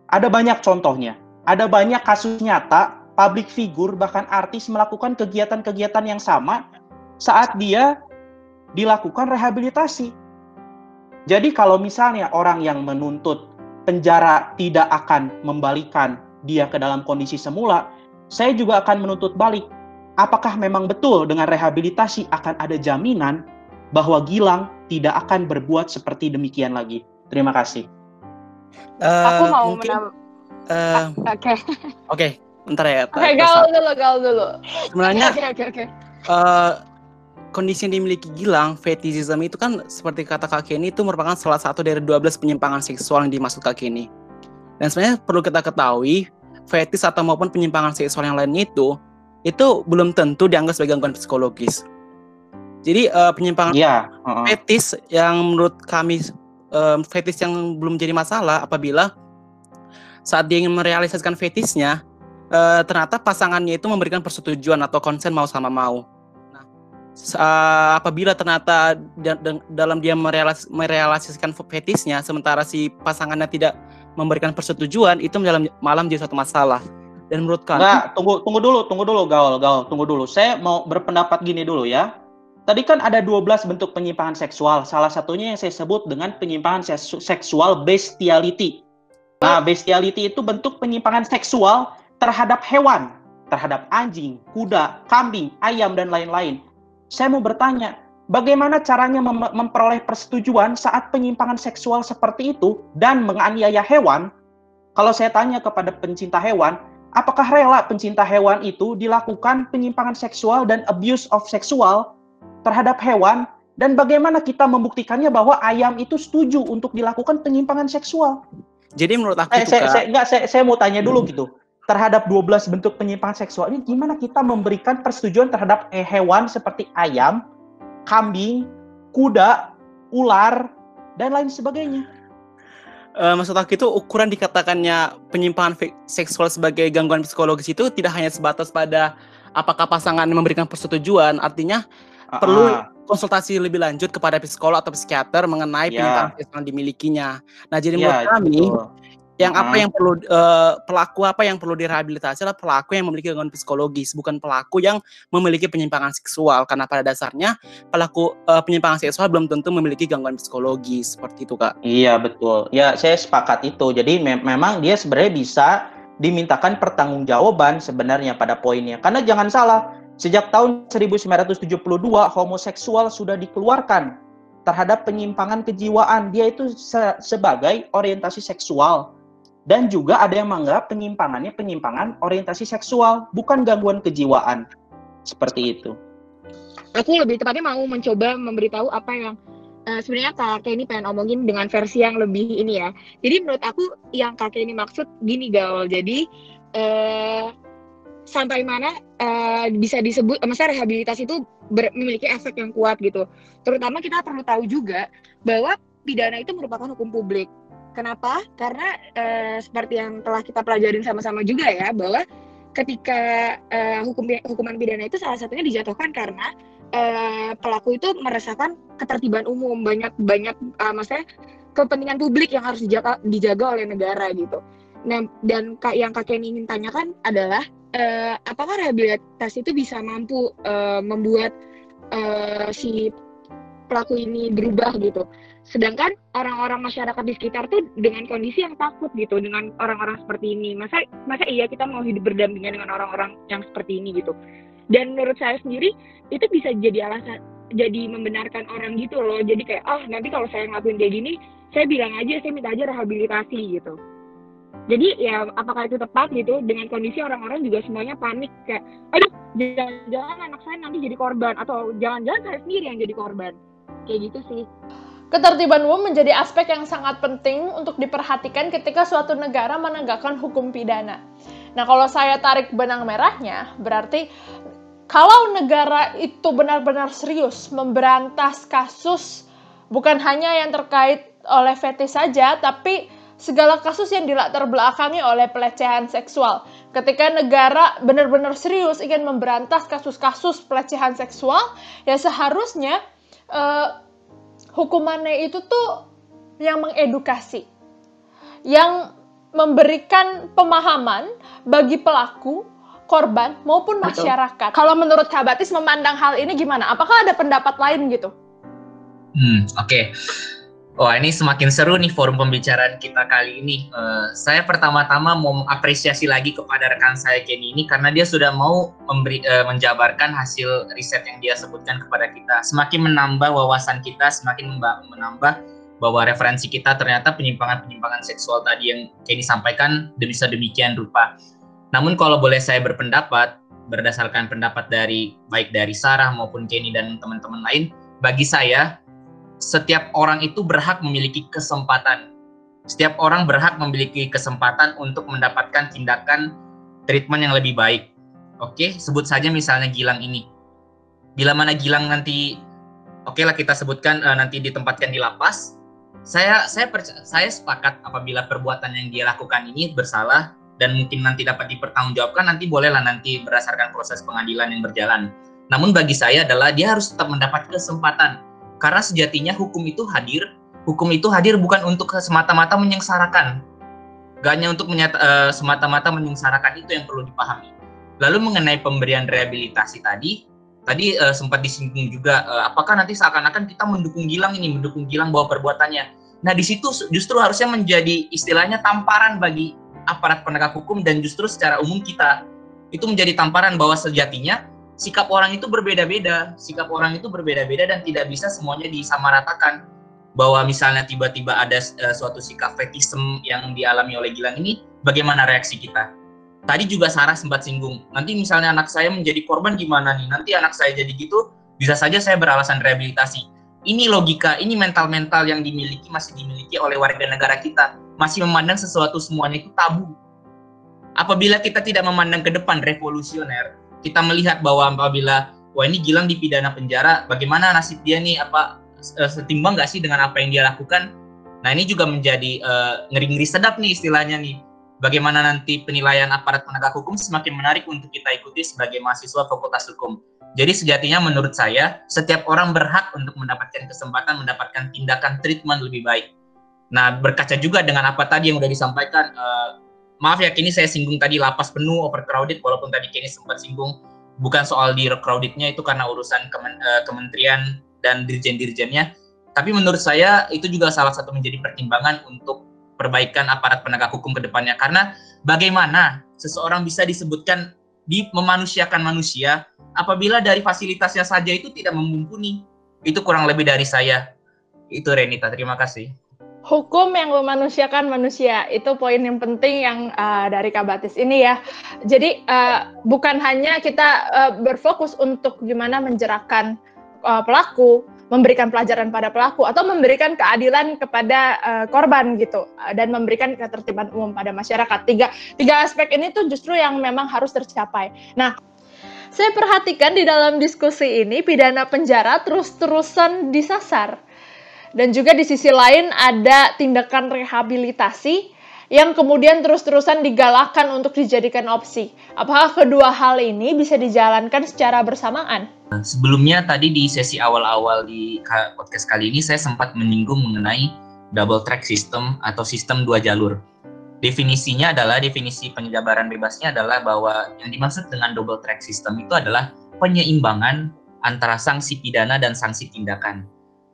Ada banyak contohnya. Ada banyak kasus nyata public figure bahkan artis melakukan kegiatan-kegiatan yang sama saat dia dilakukan rehabilitasi. Jadi kalau misalnya orang yang menuntut penjara tidak akan membalikan dia ke dalam kondisi semula, saya juga akan menuntut balik. Apakah memang betul dengan rehabilitasi akan ada jaminan bahwa Gilang tidak akan berbuat seperti demikian lagi. Terima kasih. Uh, Aku mau mungkin, uh, Oke. Okay. Oke, okay, bentar ya. Oke, okay, gal dulu, gal dulu. Sebenarnya, okay, okay, okay. Uh, kondisi yang dimiliki Gilang, fetishism itu kan seperti kata Kak Kenny itu merupakan salah satu dari 12 penyimpangan seksual yang dimaksud Kak Kenny. Dan sebenarnya perlu kita ketahui, fetis atau maupun penyimpangan seksual yang lain itu, itu belum tentu dianggap sebagai gangguan psikologis. Jadi uh, penyimpangan yeah. uh -uh. fetis yang menurut kami um, fetis yang belum jadi masalah apabila saat dia ingin merealisasikan fetisnya uh, ternyata pasangannya itu memberikan persetujuan atau konsen mau sama mau. Nah, uh, apabila ternyata da dalam dia merealis merealisasikan fetisnya sementara si pasangannya tidak memberikan persetujuan itu dalam malam jadi suatu masalah. Dan menurut kami Nggak, tunggu tunggu dulu, tunggu dulu gaul, gaul, tunggu dulu. Saya mau berpendapat gini dulu ya Tadi kan ada 12 bentuk penyimpangan seksual. Salah satunya yang saya sebut dengan penyimpangan seksual bestiality. Nah, bestiality itu bentuk penyimpangan seksual terhadap hewan, terhadap anjing, kuda, kambing, ayam, dan lain-lain. Saya mau bertanya, bagaimana caranya mem memperoleh persetujuan saat penyimpangan seksual seperti itu dan menganiaya hewan? Kalau saya tanya kepada pencinta hewan, apakah rela pencinta hewan itu dilakukan penyimpangan seksual dan abuse of seksual terhadap hewan dan bagaimana kita membuktikannya bahwa ayam itu setuju untuk dilakukan penyimpangan seksual. Jadi menurut aku eh, saya, saya, enggak, saya, saya mau tanya dulu gitu. Terhadap 12 bentuk penyimpangan seksual ini gimana kita memberikan persetujuan terhadap eh, hewan seperti ayam, kambing, kuda, ular, dan lain sebagainya. Uh, maksud aku itu ukuran dikatakannya penyimpangan seksual sebagai gangguan psikologis itu tidak hanya sebatas pada apakah pasangan memberikan persetujuan, artinya uh -uh. perlu konsultasi lebih lanjut kepada psikolog atau psikiater mengenai yeah. penyimpangan yang dimilikinya. Nah, jadi yeah, menurut kami betul. Yang apa yang perlu uh, pelaku apa yang perlu direhabilitasi adalah pelaku yang memiliki gangguan psikologis, bukan pelaku yang memiliki penyimpangan seksual karena pada dasarnya pelaku uh, penyimpangan seksual belum tentu memiliki gangguan psikologis seperti itu, Kak. Iya, betul. Ya, saya sepakat itu. Jadi me memang dia sebenarnya bisa dimintakan pertanggungjawaban sebenarnya pada poinnya. Karena jangan salah, Sejak tahun 1972, homoseksual sudah dikeluarkan terhadap penyimpangan kejiwaan. Dia itu se sebagai orientasi seksual. Dan juga ada yang menganggap penyimpangannya penyimpangan orientasi seksual, bukan gangguan kejiwaan. Seperti itu. Aku lebih tepatnya mau mencoba memberitahu apa yang uh, sebenarnya kakek ini pengen omongin dengan versi yang lebih ini ya. Jadi menurut aku yang kakek ini maksud gini gaul. Jadi uh, sampai mana uh, bisa disebut, masa rehabilitasi itu ber, memiliki efek yang kuat gitu. Terutama kita perlu tahu juga bahwa pidana itu merupakan hukum publik. Kenapa? Karena uh, seperti yang telah kita pelajarin sama-sama juga ya, bahwa ketika uh, hukum hukuman pidana itu salah satunya dijatuhkan karena uh, pelaku itu meresahkan ketertiban umum, banyak banyak uh, maksudnya kepentingan publik yang harus dijaga, dijaga oleh negara gitu. Nah, dan yang kakek ingin tanyakan adalah uh, apakah rehabilitasi itu bisa mampu uh, membuat uh, si pelaku ini berubah gitu. Sedangkan orang-orang masyarakat di sekitar tuh dengan kondisi yang takut gitu dengan orang-orang seperti ini. Masa masa iya kita mau hidup berdampingan dengan orang-orang yang seperti ini gitu. Dan menurut saya sendiri itu bisa jadi alasan jadi membenarkan orang gitu loh. Jadi kayak oh nanti kalau saya ngelakuin kayak gini, saya bilang aja saya minta aja rehabilitasi gitu jadi ya apakah itu tepat gitu dengan kondisi orang-orang juga semuanya panik kayak aduh jangan-jangan anak saya nanti jadi korban atau jangan-jangan saya sendiri yang jadi korban kayak gitu sih Ketertiban umum menjadi aspek yang sangat penting untuk diperhatikan ketika suatu negara menegakkan hukum pidana. Nah, kalau saya tarik benang merahnya, berarti kalau negara itu benar-benar serius memberantas kasus bukan hanya yang terkait oleh fetis saja, tapi segala kasus yang dilatar belakangi oleh pelecehan seksual. Ketika negara benar-benar serius ingin memberantas kasus-kasus pelecehan seksual, ya seharusnya uh, hukumannya itu tuh yang mengedukasi, yang memberikan pemahaman bagi pelaku, korban maupun masyarakat. Betul. Kalau menurut Kabatis memandang hal ini gimana? Apakah ada pendapat lain gitu? Hmm, oke. Okay. Wah ini semakin seru nih forum pembicaraan kita kali ini. Uh, saya pertama-tama mau mengapresiasi lagi kepada rekan saya Kenny ini karena dia sudah mau memberi, uh, menjabarkan hasil riset yang dia sebutkan kepada kita. Semakin menambah wawasan kita, semakin menambah bahwa referensi kita ternyata penyimpangan-penyimpangan seksual tadi yang Kenny sampaikan bisa demikian rupa. Namun kalau boleh saya berpendapat berdasarkan pendapat dari baik dari Sarah maupun Kenny dan teman-teman lain, bagi saya setiap orang itu berhak memiliki kesempatan. Setiap orang berhak memiliki kesempatan untuk mendapatkan tindakan treatment yang lebih baik. Oke, sebut saja misalnya Gilang ini. Bila mana Gilang nanti, oke lah kita sebutkan uh, nanti ditempatkan di lapas. Saya saya percaya, saya sepakat apabila perbuatan yang dia lakukan ini bersalah dan mungkin nanti dapat dipertanggungjawabkan nanti bolehlah nanti berdasarkan proses pengadilan yang berjalan. Namun bagi saya adalah dia harus tetap mendapat kesempatan karena sejatinya hukum itu hadir, hukum itu hadir bukan untuk semata-mata menyengsarakan. Gak hanya untuk menyata, uh, semata-mata menyengsarakan itu yang perlu dipahami. Lalu mengenai pemberian rehabilitasi tadi, tadi uh, sempat disinggung juga, uh, apakah nanti seakan-akan kita mendukung Gilang ini, mendukung Gilang bahwa perbuatannya. Nah di situ justru harusnya menjadi istilahnya tamparan bagi aparat penegak hukum dan justru secara umum kita itu menjadi tamparan bahwa sejatinya sikap orang itu berbeda-beda, sikap orang itu berbeda-beda dan tidak bisa semuanya disamaratakan. Bahwa misalnya tiba-tiba ada uh, suatu sikap fetisem yang dialami oleh Gilang ini, bagaimana reaksi kita? Tadi juga Sarah sempat singgung, nanti misalnya anak saya menjadi korban gimana nih? Nanti anak saya jadi gitu, bisa saja saya beralasan rehabilitasi. Ini logika, ini mental-mental yang dimiliki masih dimiliki oleh warga negara kita. Masih memandang sesuatu semuanya itu tabu. Apabila kita tidak memandang ke depan revolusioner, kita melihat bahwa apabila wah ini Gilang dipidana penjara, bagaimana nasib dia nih? Apa uh, setimbang nggak sih dengan apa yang dia lakukan? Nah ini juga menjadi uh, ngeri-ngeri sedap nih istilahnya nih. Bagaimana nanti penilaian aparat penegak hukum semakin menarik untuk kita ikuti sebagai mahasiswa fakultas hukum. Jadi sejatinya menurut saya setiap orang berhak untuk mendapatkan kesempatan mendapatkan tindakan treatment lebih baik. Nah berkaca juga dengan apa tadi yang sudah disampaikan uh, maaf ya kini saya singgung tadi lapas penuh overcrowded walaupun tadi kini sempat singgung bukan soal di crowdednya itu karena urusan kemen, uh, kementerian dan dirjen-dirjennya. Tapi menurut saya itu juga salah satu menjadi pertimbangan untuk perbaikan aparat penegak hukum ke depannya. Karena bagaimana seseorang bisa disebutkan di memanusiakan manusia apabila dari fasilitasnya saja itu tidak mumpuni. Itu kurang lebih dari saya. Itu Renita terima kasih hukum yang memanusiakan manusia itu poin yang penting yang uh, dari Kabatis ini ya. Jadi uh, bukan hanya kita uh, berfokus untuk gimana menjerakkan uh, pelaku, memberikan pelajaran pada pelaku atau memberikan keadilan kepada uh, korban gitu uh, dan memberikan ketertiban umum pada masyarakat. Tiga tiga aspek ini tuh justru yang memang harus tercapai. Nah, saya perhatikan di dalam diskusi ini pidana penjara terus-terusan disasar dan juga di sisi lain ada tindakan rehabilitasi yang kemudian terus-terusan digalakkan untuk dijadikan opsi. Apakah kedua hal ini bisa dijalankan secara bersamaan? Sebelumnya tadi di sesi awal-awal di podcast kali ini saya sempat menyinggung mengenai double track system atau sistem dua jalur. Definisinya adalah definisi penjabaran bebasnya adalah bahwa yang dimaksud dengan double track system itu adalah penyeimbangan antara sanksi pidana dan sanksi tindakan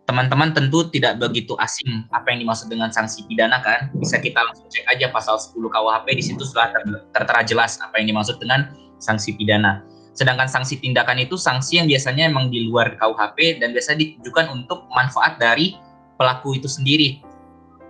teman-teman tentu tidak begitu asing apa yang dimaksud dengan sanksi pidana kan? Bisa kita langsung cek aja pasal 10 KUHP di situ sudah ter tertera jelas apa yang dimaksud dengan sanksi pidana. Sedangkan sanksi tindakan itu sanksi yang biasanya memang di luar KUHP dan biasa ditujukan untuk manfaat dari pelaku itu sendiri.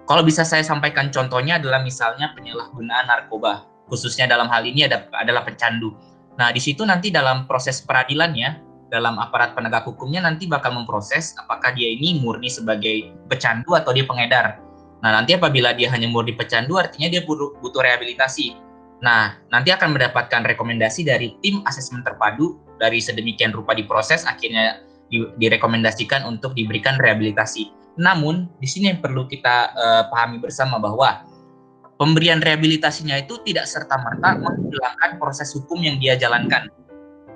Kalau bisa saya sampaikan contohnya adalah misalnya penyalahgunaan narkoba. Khususnya dalam hal ini ada, adalah pecandu. Nah di situ nanti dalam proses peradilannya dalam aparat penegak hukumnya nanti bakal memproses apakah dia ini murni sebagai pecandu atau dia pengedar. Nah, nanti apabila dia hanya murni pecandu artinya dia butuh, rehabilitasi. Nah, nanti akan mendapatkan rekomendasi dari tim asesmen terpadu dari sedemikian rupa diproses akhirnya di, direkomendasikan untuk diberikan rehabilitasi. Namun, di sini yang perlu kita uh, pahami bersama bahwa pemberian rehabilitasinya itu tidak serta merta menghilangkan proses hukum yang dia jalankan.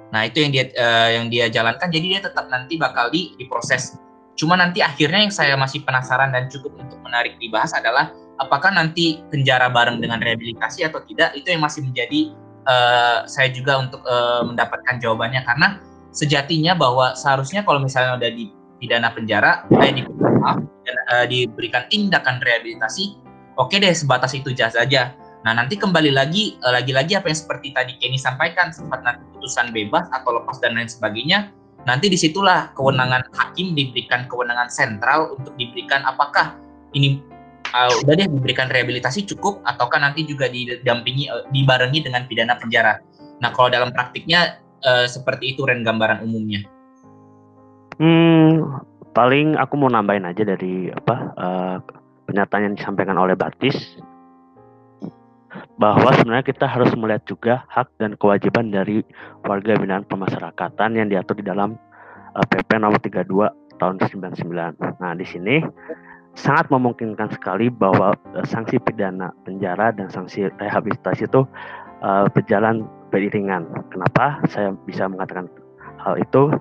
Nah itu yang dia uh, yang dia jalankan, jadi dia tetap nanti bakal di diproses. Cuma nanti akhirnya yang saya masih penasaran dan cukup untuk menarik dibahas adalah apakah nanti penjara bareng dengan rehabilitasi atau tidak itu yang masih menjadi uh, saya juga untuk uh, mendapatkan jawabannya karena sejatinya bahwa seharusnya kalau misalnya udah di pidana penjara, eh, di, dan, uh, diberikan tindakan rehabilitasi, oke deh sebatas itu saja. Nah nanti kembali lagi, uh, lagi-lagi apa yang seperti tadi Kenny sampaikan, sempat nanti putusan bebas atau lepas dan lain sebagainya, nanti di situlah kewenangan hakim diberikan kewenangan sentral untuk diberikan apakah ini uh, udah deh diberikan rehabilitasi cukup ataukah nanti juga didampingi uh, dibarengi dengan pidana penjara. Nah kalau dalam praktiknya uh, seperti itu Ren gambaran umumnya. Hmm, paling aku mau nambahin aja dari apa uh, pernyataan yang disampaikan oleh Batis bahwa sebenarnya kita harus melihat juga hak dan kewajiban dari warga binaan pemasyarakatan yang diatur di dalam uh, PP nomor 32 tahun 99. Nah, di sini sangat memungkinkan sekali bahwa uh, sanksi pidana penjara dan sanksi rehabilitasi itu uh, berjalan beriringan. Kenapa saya bisa mengatakan hal itu?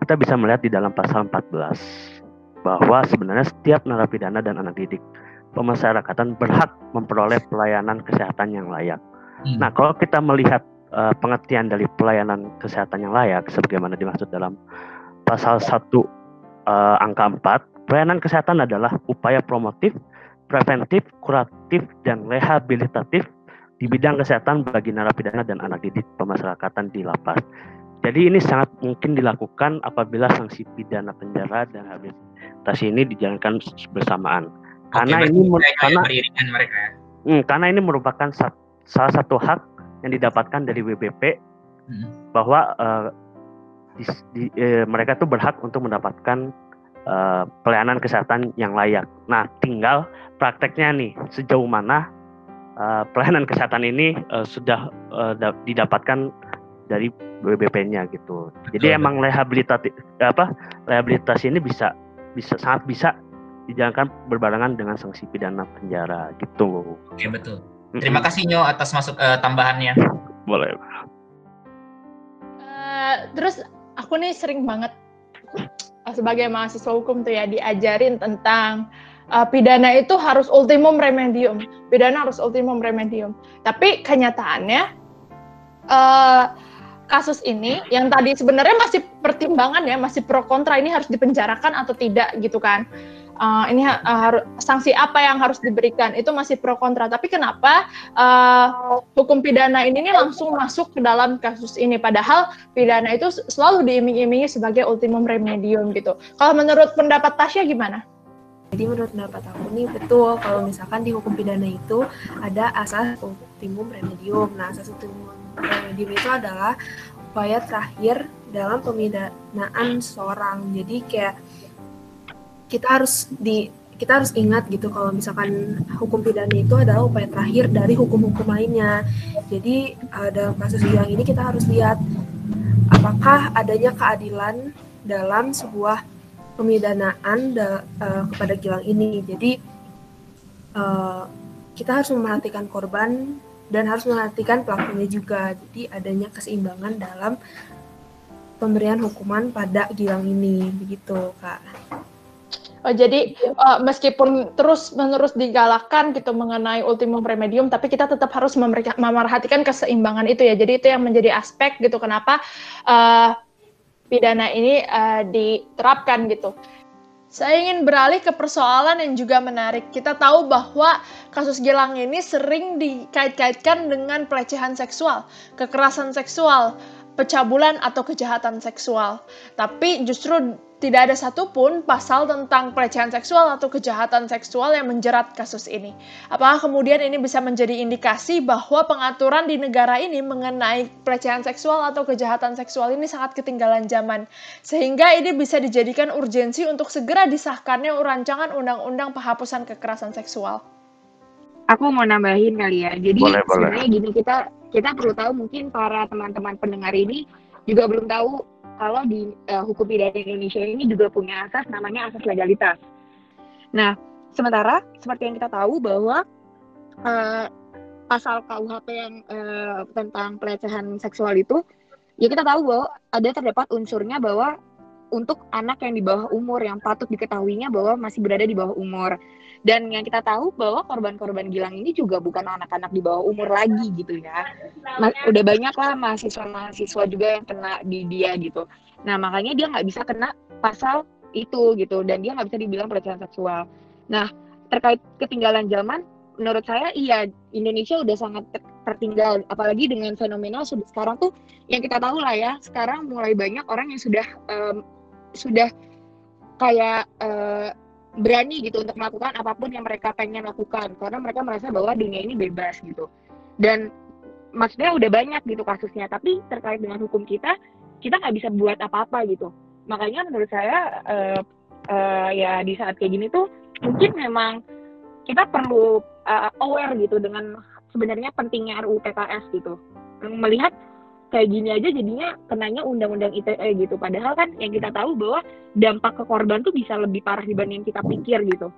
kita bisa melihat di dalam pasal 14 bahwa sebenarnya setiap narapidana dan anak didik pemasyarakatan berhak memperoleh pelayanan kesehatan yang layak. Hmm. Nah, kalau kita melihat uh, pengertian dari pelayanan kesehatan yang layak sebagaimana dimaksud dalam pasal 1 uh, eh, angka 4, pelayanan kesehatan adalah upaya promotif, preventif, kuratif dan rehabilitatif di bidang kesehatan bagi narapidana dan anak didik pemasyarakatan di lapas. Jadi ini sangat mungkin dilakukan apabila sanksi pidana penjara dan rehabilitasi ini dijalankan bersamaan. Karena Oke, ini karena mereka ya. Hmm, karena ini merupakan sat, salah satu hak yang didapatkan dari WBP hmm. bahwa uh, di, di, eh, mereka tuh berhak untuk mendapatkan uh, pelayanan kesehatan yang layak. Nah, tinggal prakteknya nih sejauh mana uh, pelayanan kesehatan ini uh, sudah uh, didapatkan dari WBP-nya gitu. Jadi Betul. emang rehabilitasi apa rehabilitasi ini bisa bisa sangat bisa dijalankan berbarengan dengan sanksi pidana penjara gitu. Oke betul. Terima kasih Nyo atas masuk uh, tambahannya. Boleh. Uh, terus aku nih sering banget uh, sebagai mahasiswa hukum tuh ya diajarin tentang uh, pidana itu harus ultimum remedium. Pidana harus ultimum remedium. Tapi kenyataannya uh, kasus ini yang tadi sebenarnya masih pertimbangan ya, masih pro kontra ini harus dipenjarakan atau tidak gitu kan. Uh, ini harus sanksi apa yang harus diberikan itu masih pro kontra. Tapi kenapa uh, hukum pidana ini nih langsung masuk ke dalam kasus ini? Padahal pidana itu selalu diiming-imingi sebagai ultimum remedium gitu. Kalau menurut pendapat Tasya gimana? Jadi menurut pendapat aku nih betul kalau misalkan di hukum pidana itu ada asas ultimum remedium. Nah, asas ultimum remedium itu adalah upaya terakhir dalam pemidanaan seorang. Jadi kayak kita harus di kita harus ingat gitu kalau misalkan hukum pidana itu adalah upaya terakhir dari hukum-hukum lainnya. Jadi uh, dalam kasus yang ini kita harus lihat apakah adanya keadilan dalam sebuah pemidanaan da, uh, kepada Gilang ini. Jadi uh, kita harus memerhatikan korban dan harus memperhatikan pelakunya juga. Jadi adanya keseimbangan dalam pemberian hukuman pada Gilang ini, begitu kak. Oh, jadi uh, meskipun terus menerus digalakkan gitu mengenai ultimum remedium, tapi kita tetap harus memerhatikan keseimbangan itu ya. Jadi itu yang menjadi aspek gitu kenapa uh, pidana ini uh, diterapkan gitu. Saya ingin beralih ke persoalan yang juga menarik. Kita tahu bahwa kasus Gilang ini sering dikait-kaitkan dengan pelecehan seksual, kekerasan seksual, pecabulan atau kejahatan seksual. Tapi justru tidak ada satupun pasal tentang pelecehan seksual atau kejahatan seksual yang menjerat kasus ini. Apakah kemudian ini bisa menjadi indikasi bahwa pengaturan di negara ini mengenai pelecehan seksual atau kejahatan seksual ini sangat ketinggalan zaman, sehingga ini bisa dijadikan urgensi untuk segera disahkannya rancangan undang-undang penghapusan kekerasan seksual? Aku mau nambahin kali ya. Jadi boleh, sebenarnya boleh. gini kita kita perlu tahu mungkin para teman-teman pendengar ini juga belum tahu kalau di uh, hukum pidana Indonesia ini juga punya asas namanya asas legalitas. Nah, sementara seperti yang kita tahu bahwa uh, pasal KUHP yang uh, tentang pelecehan seksual itu, ya kita tahu bahwa ada terdapat unsurnya bahwa untuk anak yang di bawah umur yang patut diketahuinya bahwa masih berada di bawah umur. Dan yang kita tahu bahwa korban-korban gilang ini juga bukan anak-anak di bawah umur lagi gitu ya. Ma udah banyak lah mahasiswa-mahasiswa juga yang kena di dia gitu. Nah makanya dia nggak bisa kena pasal itu gitu dan dia nggak bisa dibilang pelecehan seksual. Nah terkait ketinggalan zaman, menurut saya iya Indonesia udah sangat tertinggal apalagi dengan fenomena sekarang tuh yang kita tahu lah ya sekarang mulai banyak orang yang sudah um, sudah kayak uh, berani gitu untuk melakukan apa pun yang mereka pengen lakukan karena mereka merasa bahwa dunia ini bebas gitu. Dan maksudnya udah banyak gitu kasusnya tapi terkait dengan hukum kita kita nggak bisa buat apa-apa gitu. Makanya menurut saya uh, uh, ya di saat kayak gini tuh mungkin memang kita perlu uh, aware gitu dengan sebenarnya pentingnya RUU PKS gitu. Melihat kayak gini aja jadinya kenanya undang-undang ITE gitu. Padahal kan yang kita tahu bahwa dampak ke korban tuh bisa lebih parah dibanding yang kita pikir gitu.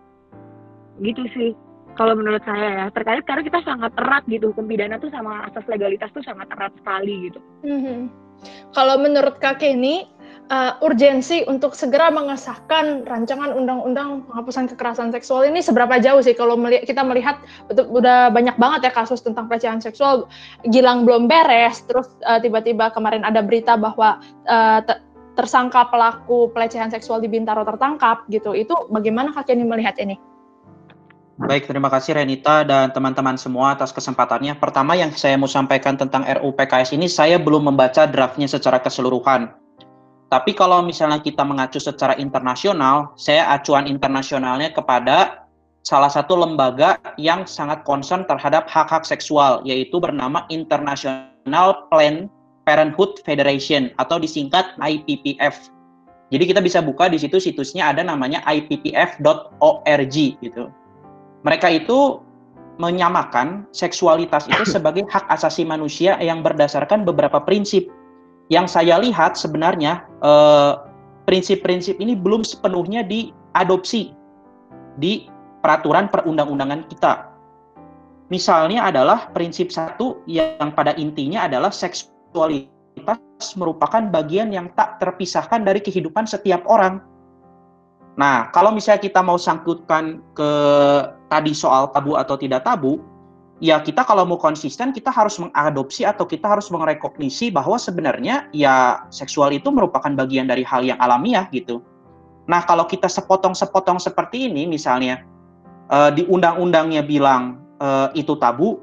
Gitu sih. Kalau menurut saya ya, terkait karena kita sangat erat gitu hukum pidana tuh sama asas legalitas tuh sangat erat sekali gitu. Mm -hmm. Kalau menurut kakek ini uh, urgensi untuk segera mengesahkan rancangan undang-undang penghapusan kekerasan seksual ini seberapa jauh sih kalau meli kita melihat betul udah banyak banget ya kasus tentang pelecehan seksual Gilang belum beres terus eh, tiba-tiba kemarin ada berita bahwa uh, tersangka pelaku pelecehan seksual di Bintaro tertangkap gitu itu bagaimana kakek ini melihat ini? Baik, terima kasih Renita dan teman-teman semua atas kesempatannya. Pertama yang saya mau sampaikan tentang RUU PKS ini, saya belum membaca draftnya secara keseluruhan. Tapi kalau misalnya kita mengacu secara internasional, saya acuan internasionalnya kepada salah satu lembaga yang sangat concern terhadap hak-hak seksual, yaitu bernama International Planned Parenthood Federation atau disingkat IPPF. Jadi kita bisa buka di situ situsnya ada namanya ippf.org gitu. Mereka itu menyamakan seksualitas itu sebagai hak asasi manusia yang berdasarkan beberapa prinsip yang saya lihat sebenarnya eh, prinsip-prinsip ini belum sepenuhnya diadopsi di peraturan perundang-undangan kita. Misalnya adalah prinsip satu yang pada intinya adalah seksualitas merupakan bagian yang tak terpisahkan dari kehidupan setiap orang. Nah, kalau misalnya kita mau sangkutkan ke tadi soal tabu atau tidak tabu, ya kita kalau mau konsisten kita harus mengadopsi atau kita harus merekognisi bahwa sebenarnya ya seksual itu merupakan bagian dari hal yang alamiah gitu. Nah kalau kita sepotong-sepotong seperti ini misalnya uh, di undang-undangnya bilang uh, itu tabu,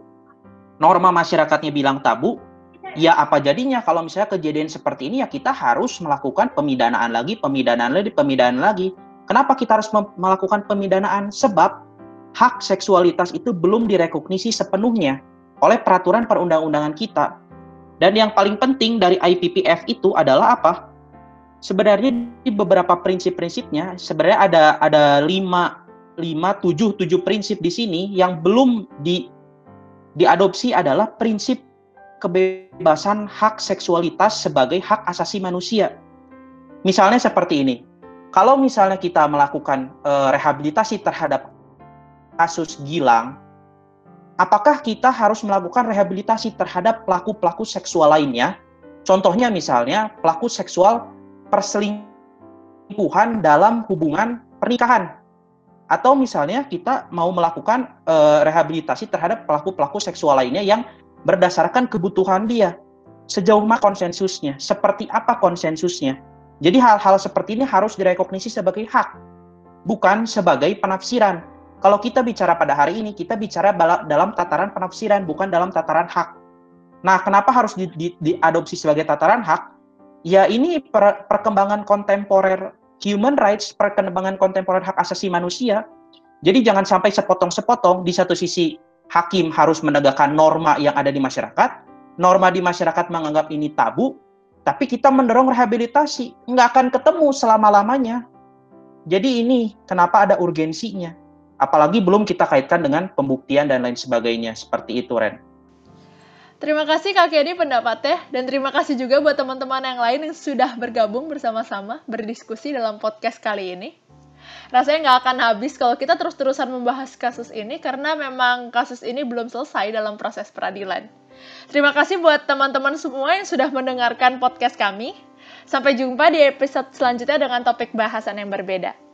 norma masyarakatnya bilang tabu, ya apa jadinya kalau misalnya kejadian seperti ini ya kita harus melakukan pemidanaan lagi, pemidanaan lagi, pemidanaan lagi. Kenapa kita harus melakukan pemidanaan? Sebab hak seksualitas itu belum direkognisi sepenuhnya oleh peraturan perundang-undangan kita. Dan yang paling penting dari IPPF itu adalah apa? Sebenarnya di beberapa prinsip-prinsipnya sebenarnya ada ada lima lima tujuh tujuh prinsip di sini yang belum di diadopsi adalah prinsip kebebasan hak seksualitas sebagai hak asasi manusia. Misalnya seperti ini. Kalau misalnya kita melakukan uh, rehabilitasi terhadap kasus Gilang, apakah kita harus melakukan rehabilitasi terhadap pelaku-pelaku seksual lainnya? Contohnya misalnya pelaku seksual perselingkuhan dalam hubungan pernikahan. Atau misalnya kita mau melakukan e, rehabilitasi terhadap pelaku-pelaku seksual lainnya yang berdasarkan kebutuhan dia. Sejauh mana konsensusnya? Seperti apa konsensusnya? Jadi hal-hal seperti ini harus direkognisi sebagai hak, bukan sebagai penafsiran. Kalau kita bicara pada hari ini, kita bicara dalam tataran penafsiran, bukan dalam tataran hak. Nah, kenapa harus di, di, diadopsi sebagai tataran hak? Ya, ini per, perkembangan kontemporer human rights, perkembangan kontemporer hak asasi manusia. Jadi jangan sampai sepotong-sepotong. Di satu sisi, hakim harus menegakkan norma yang ada di masyarakat. Norma di masyarakat menganggap ini tabu, tapi kita mendorong rehabilitasi. Nggak akan ketemu selama-lamanya. Jadi ini kenapa ada urgensinya apalagi belum kita kaitkan dengan pembuktian dan lain sebagainya seperti itu Ren. Terima kasih Kak Kedi pendapatnya dan terima kasih juga buat teman-teman yang lain yang sudah bergabung bersama-sama berdiskusi dalam podcast kali ini. rasanya nggak akan habis kalau kita terus-terusan membahas kasus ini karena memang kasus ini belum selesai dalam proses peradilan. Terima kasih buat teman-teman semua yang sudah mendengarkan podcast kami. Sampai jumpa di episode selanjutnya dengan topik bahasan yang berbeda.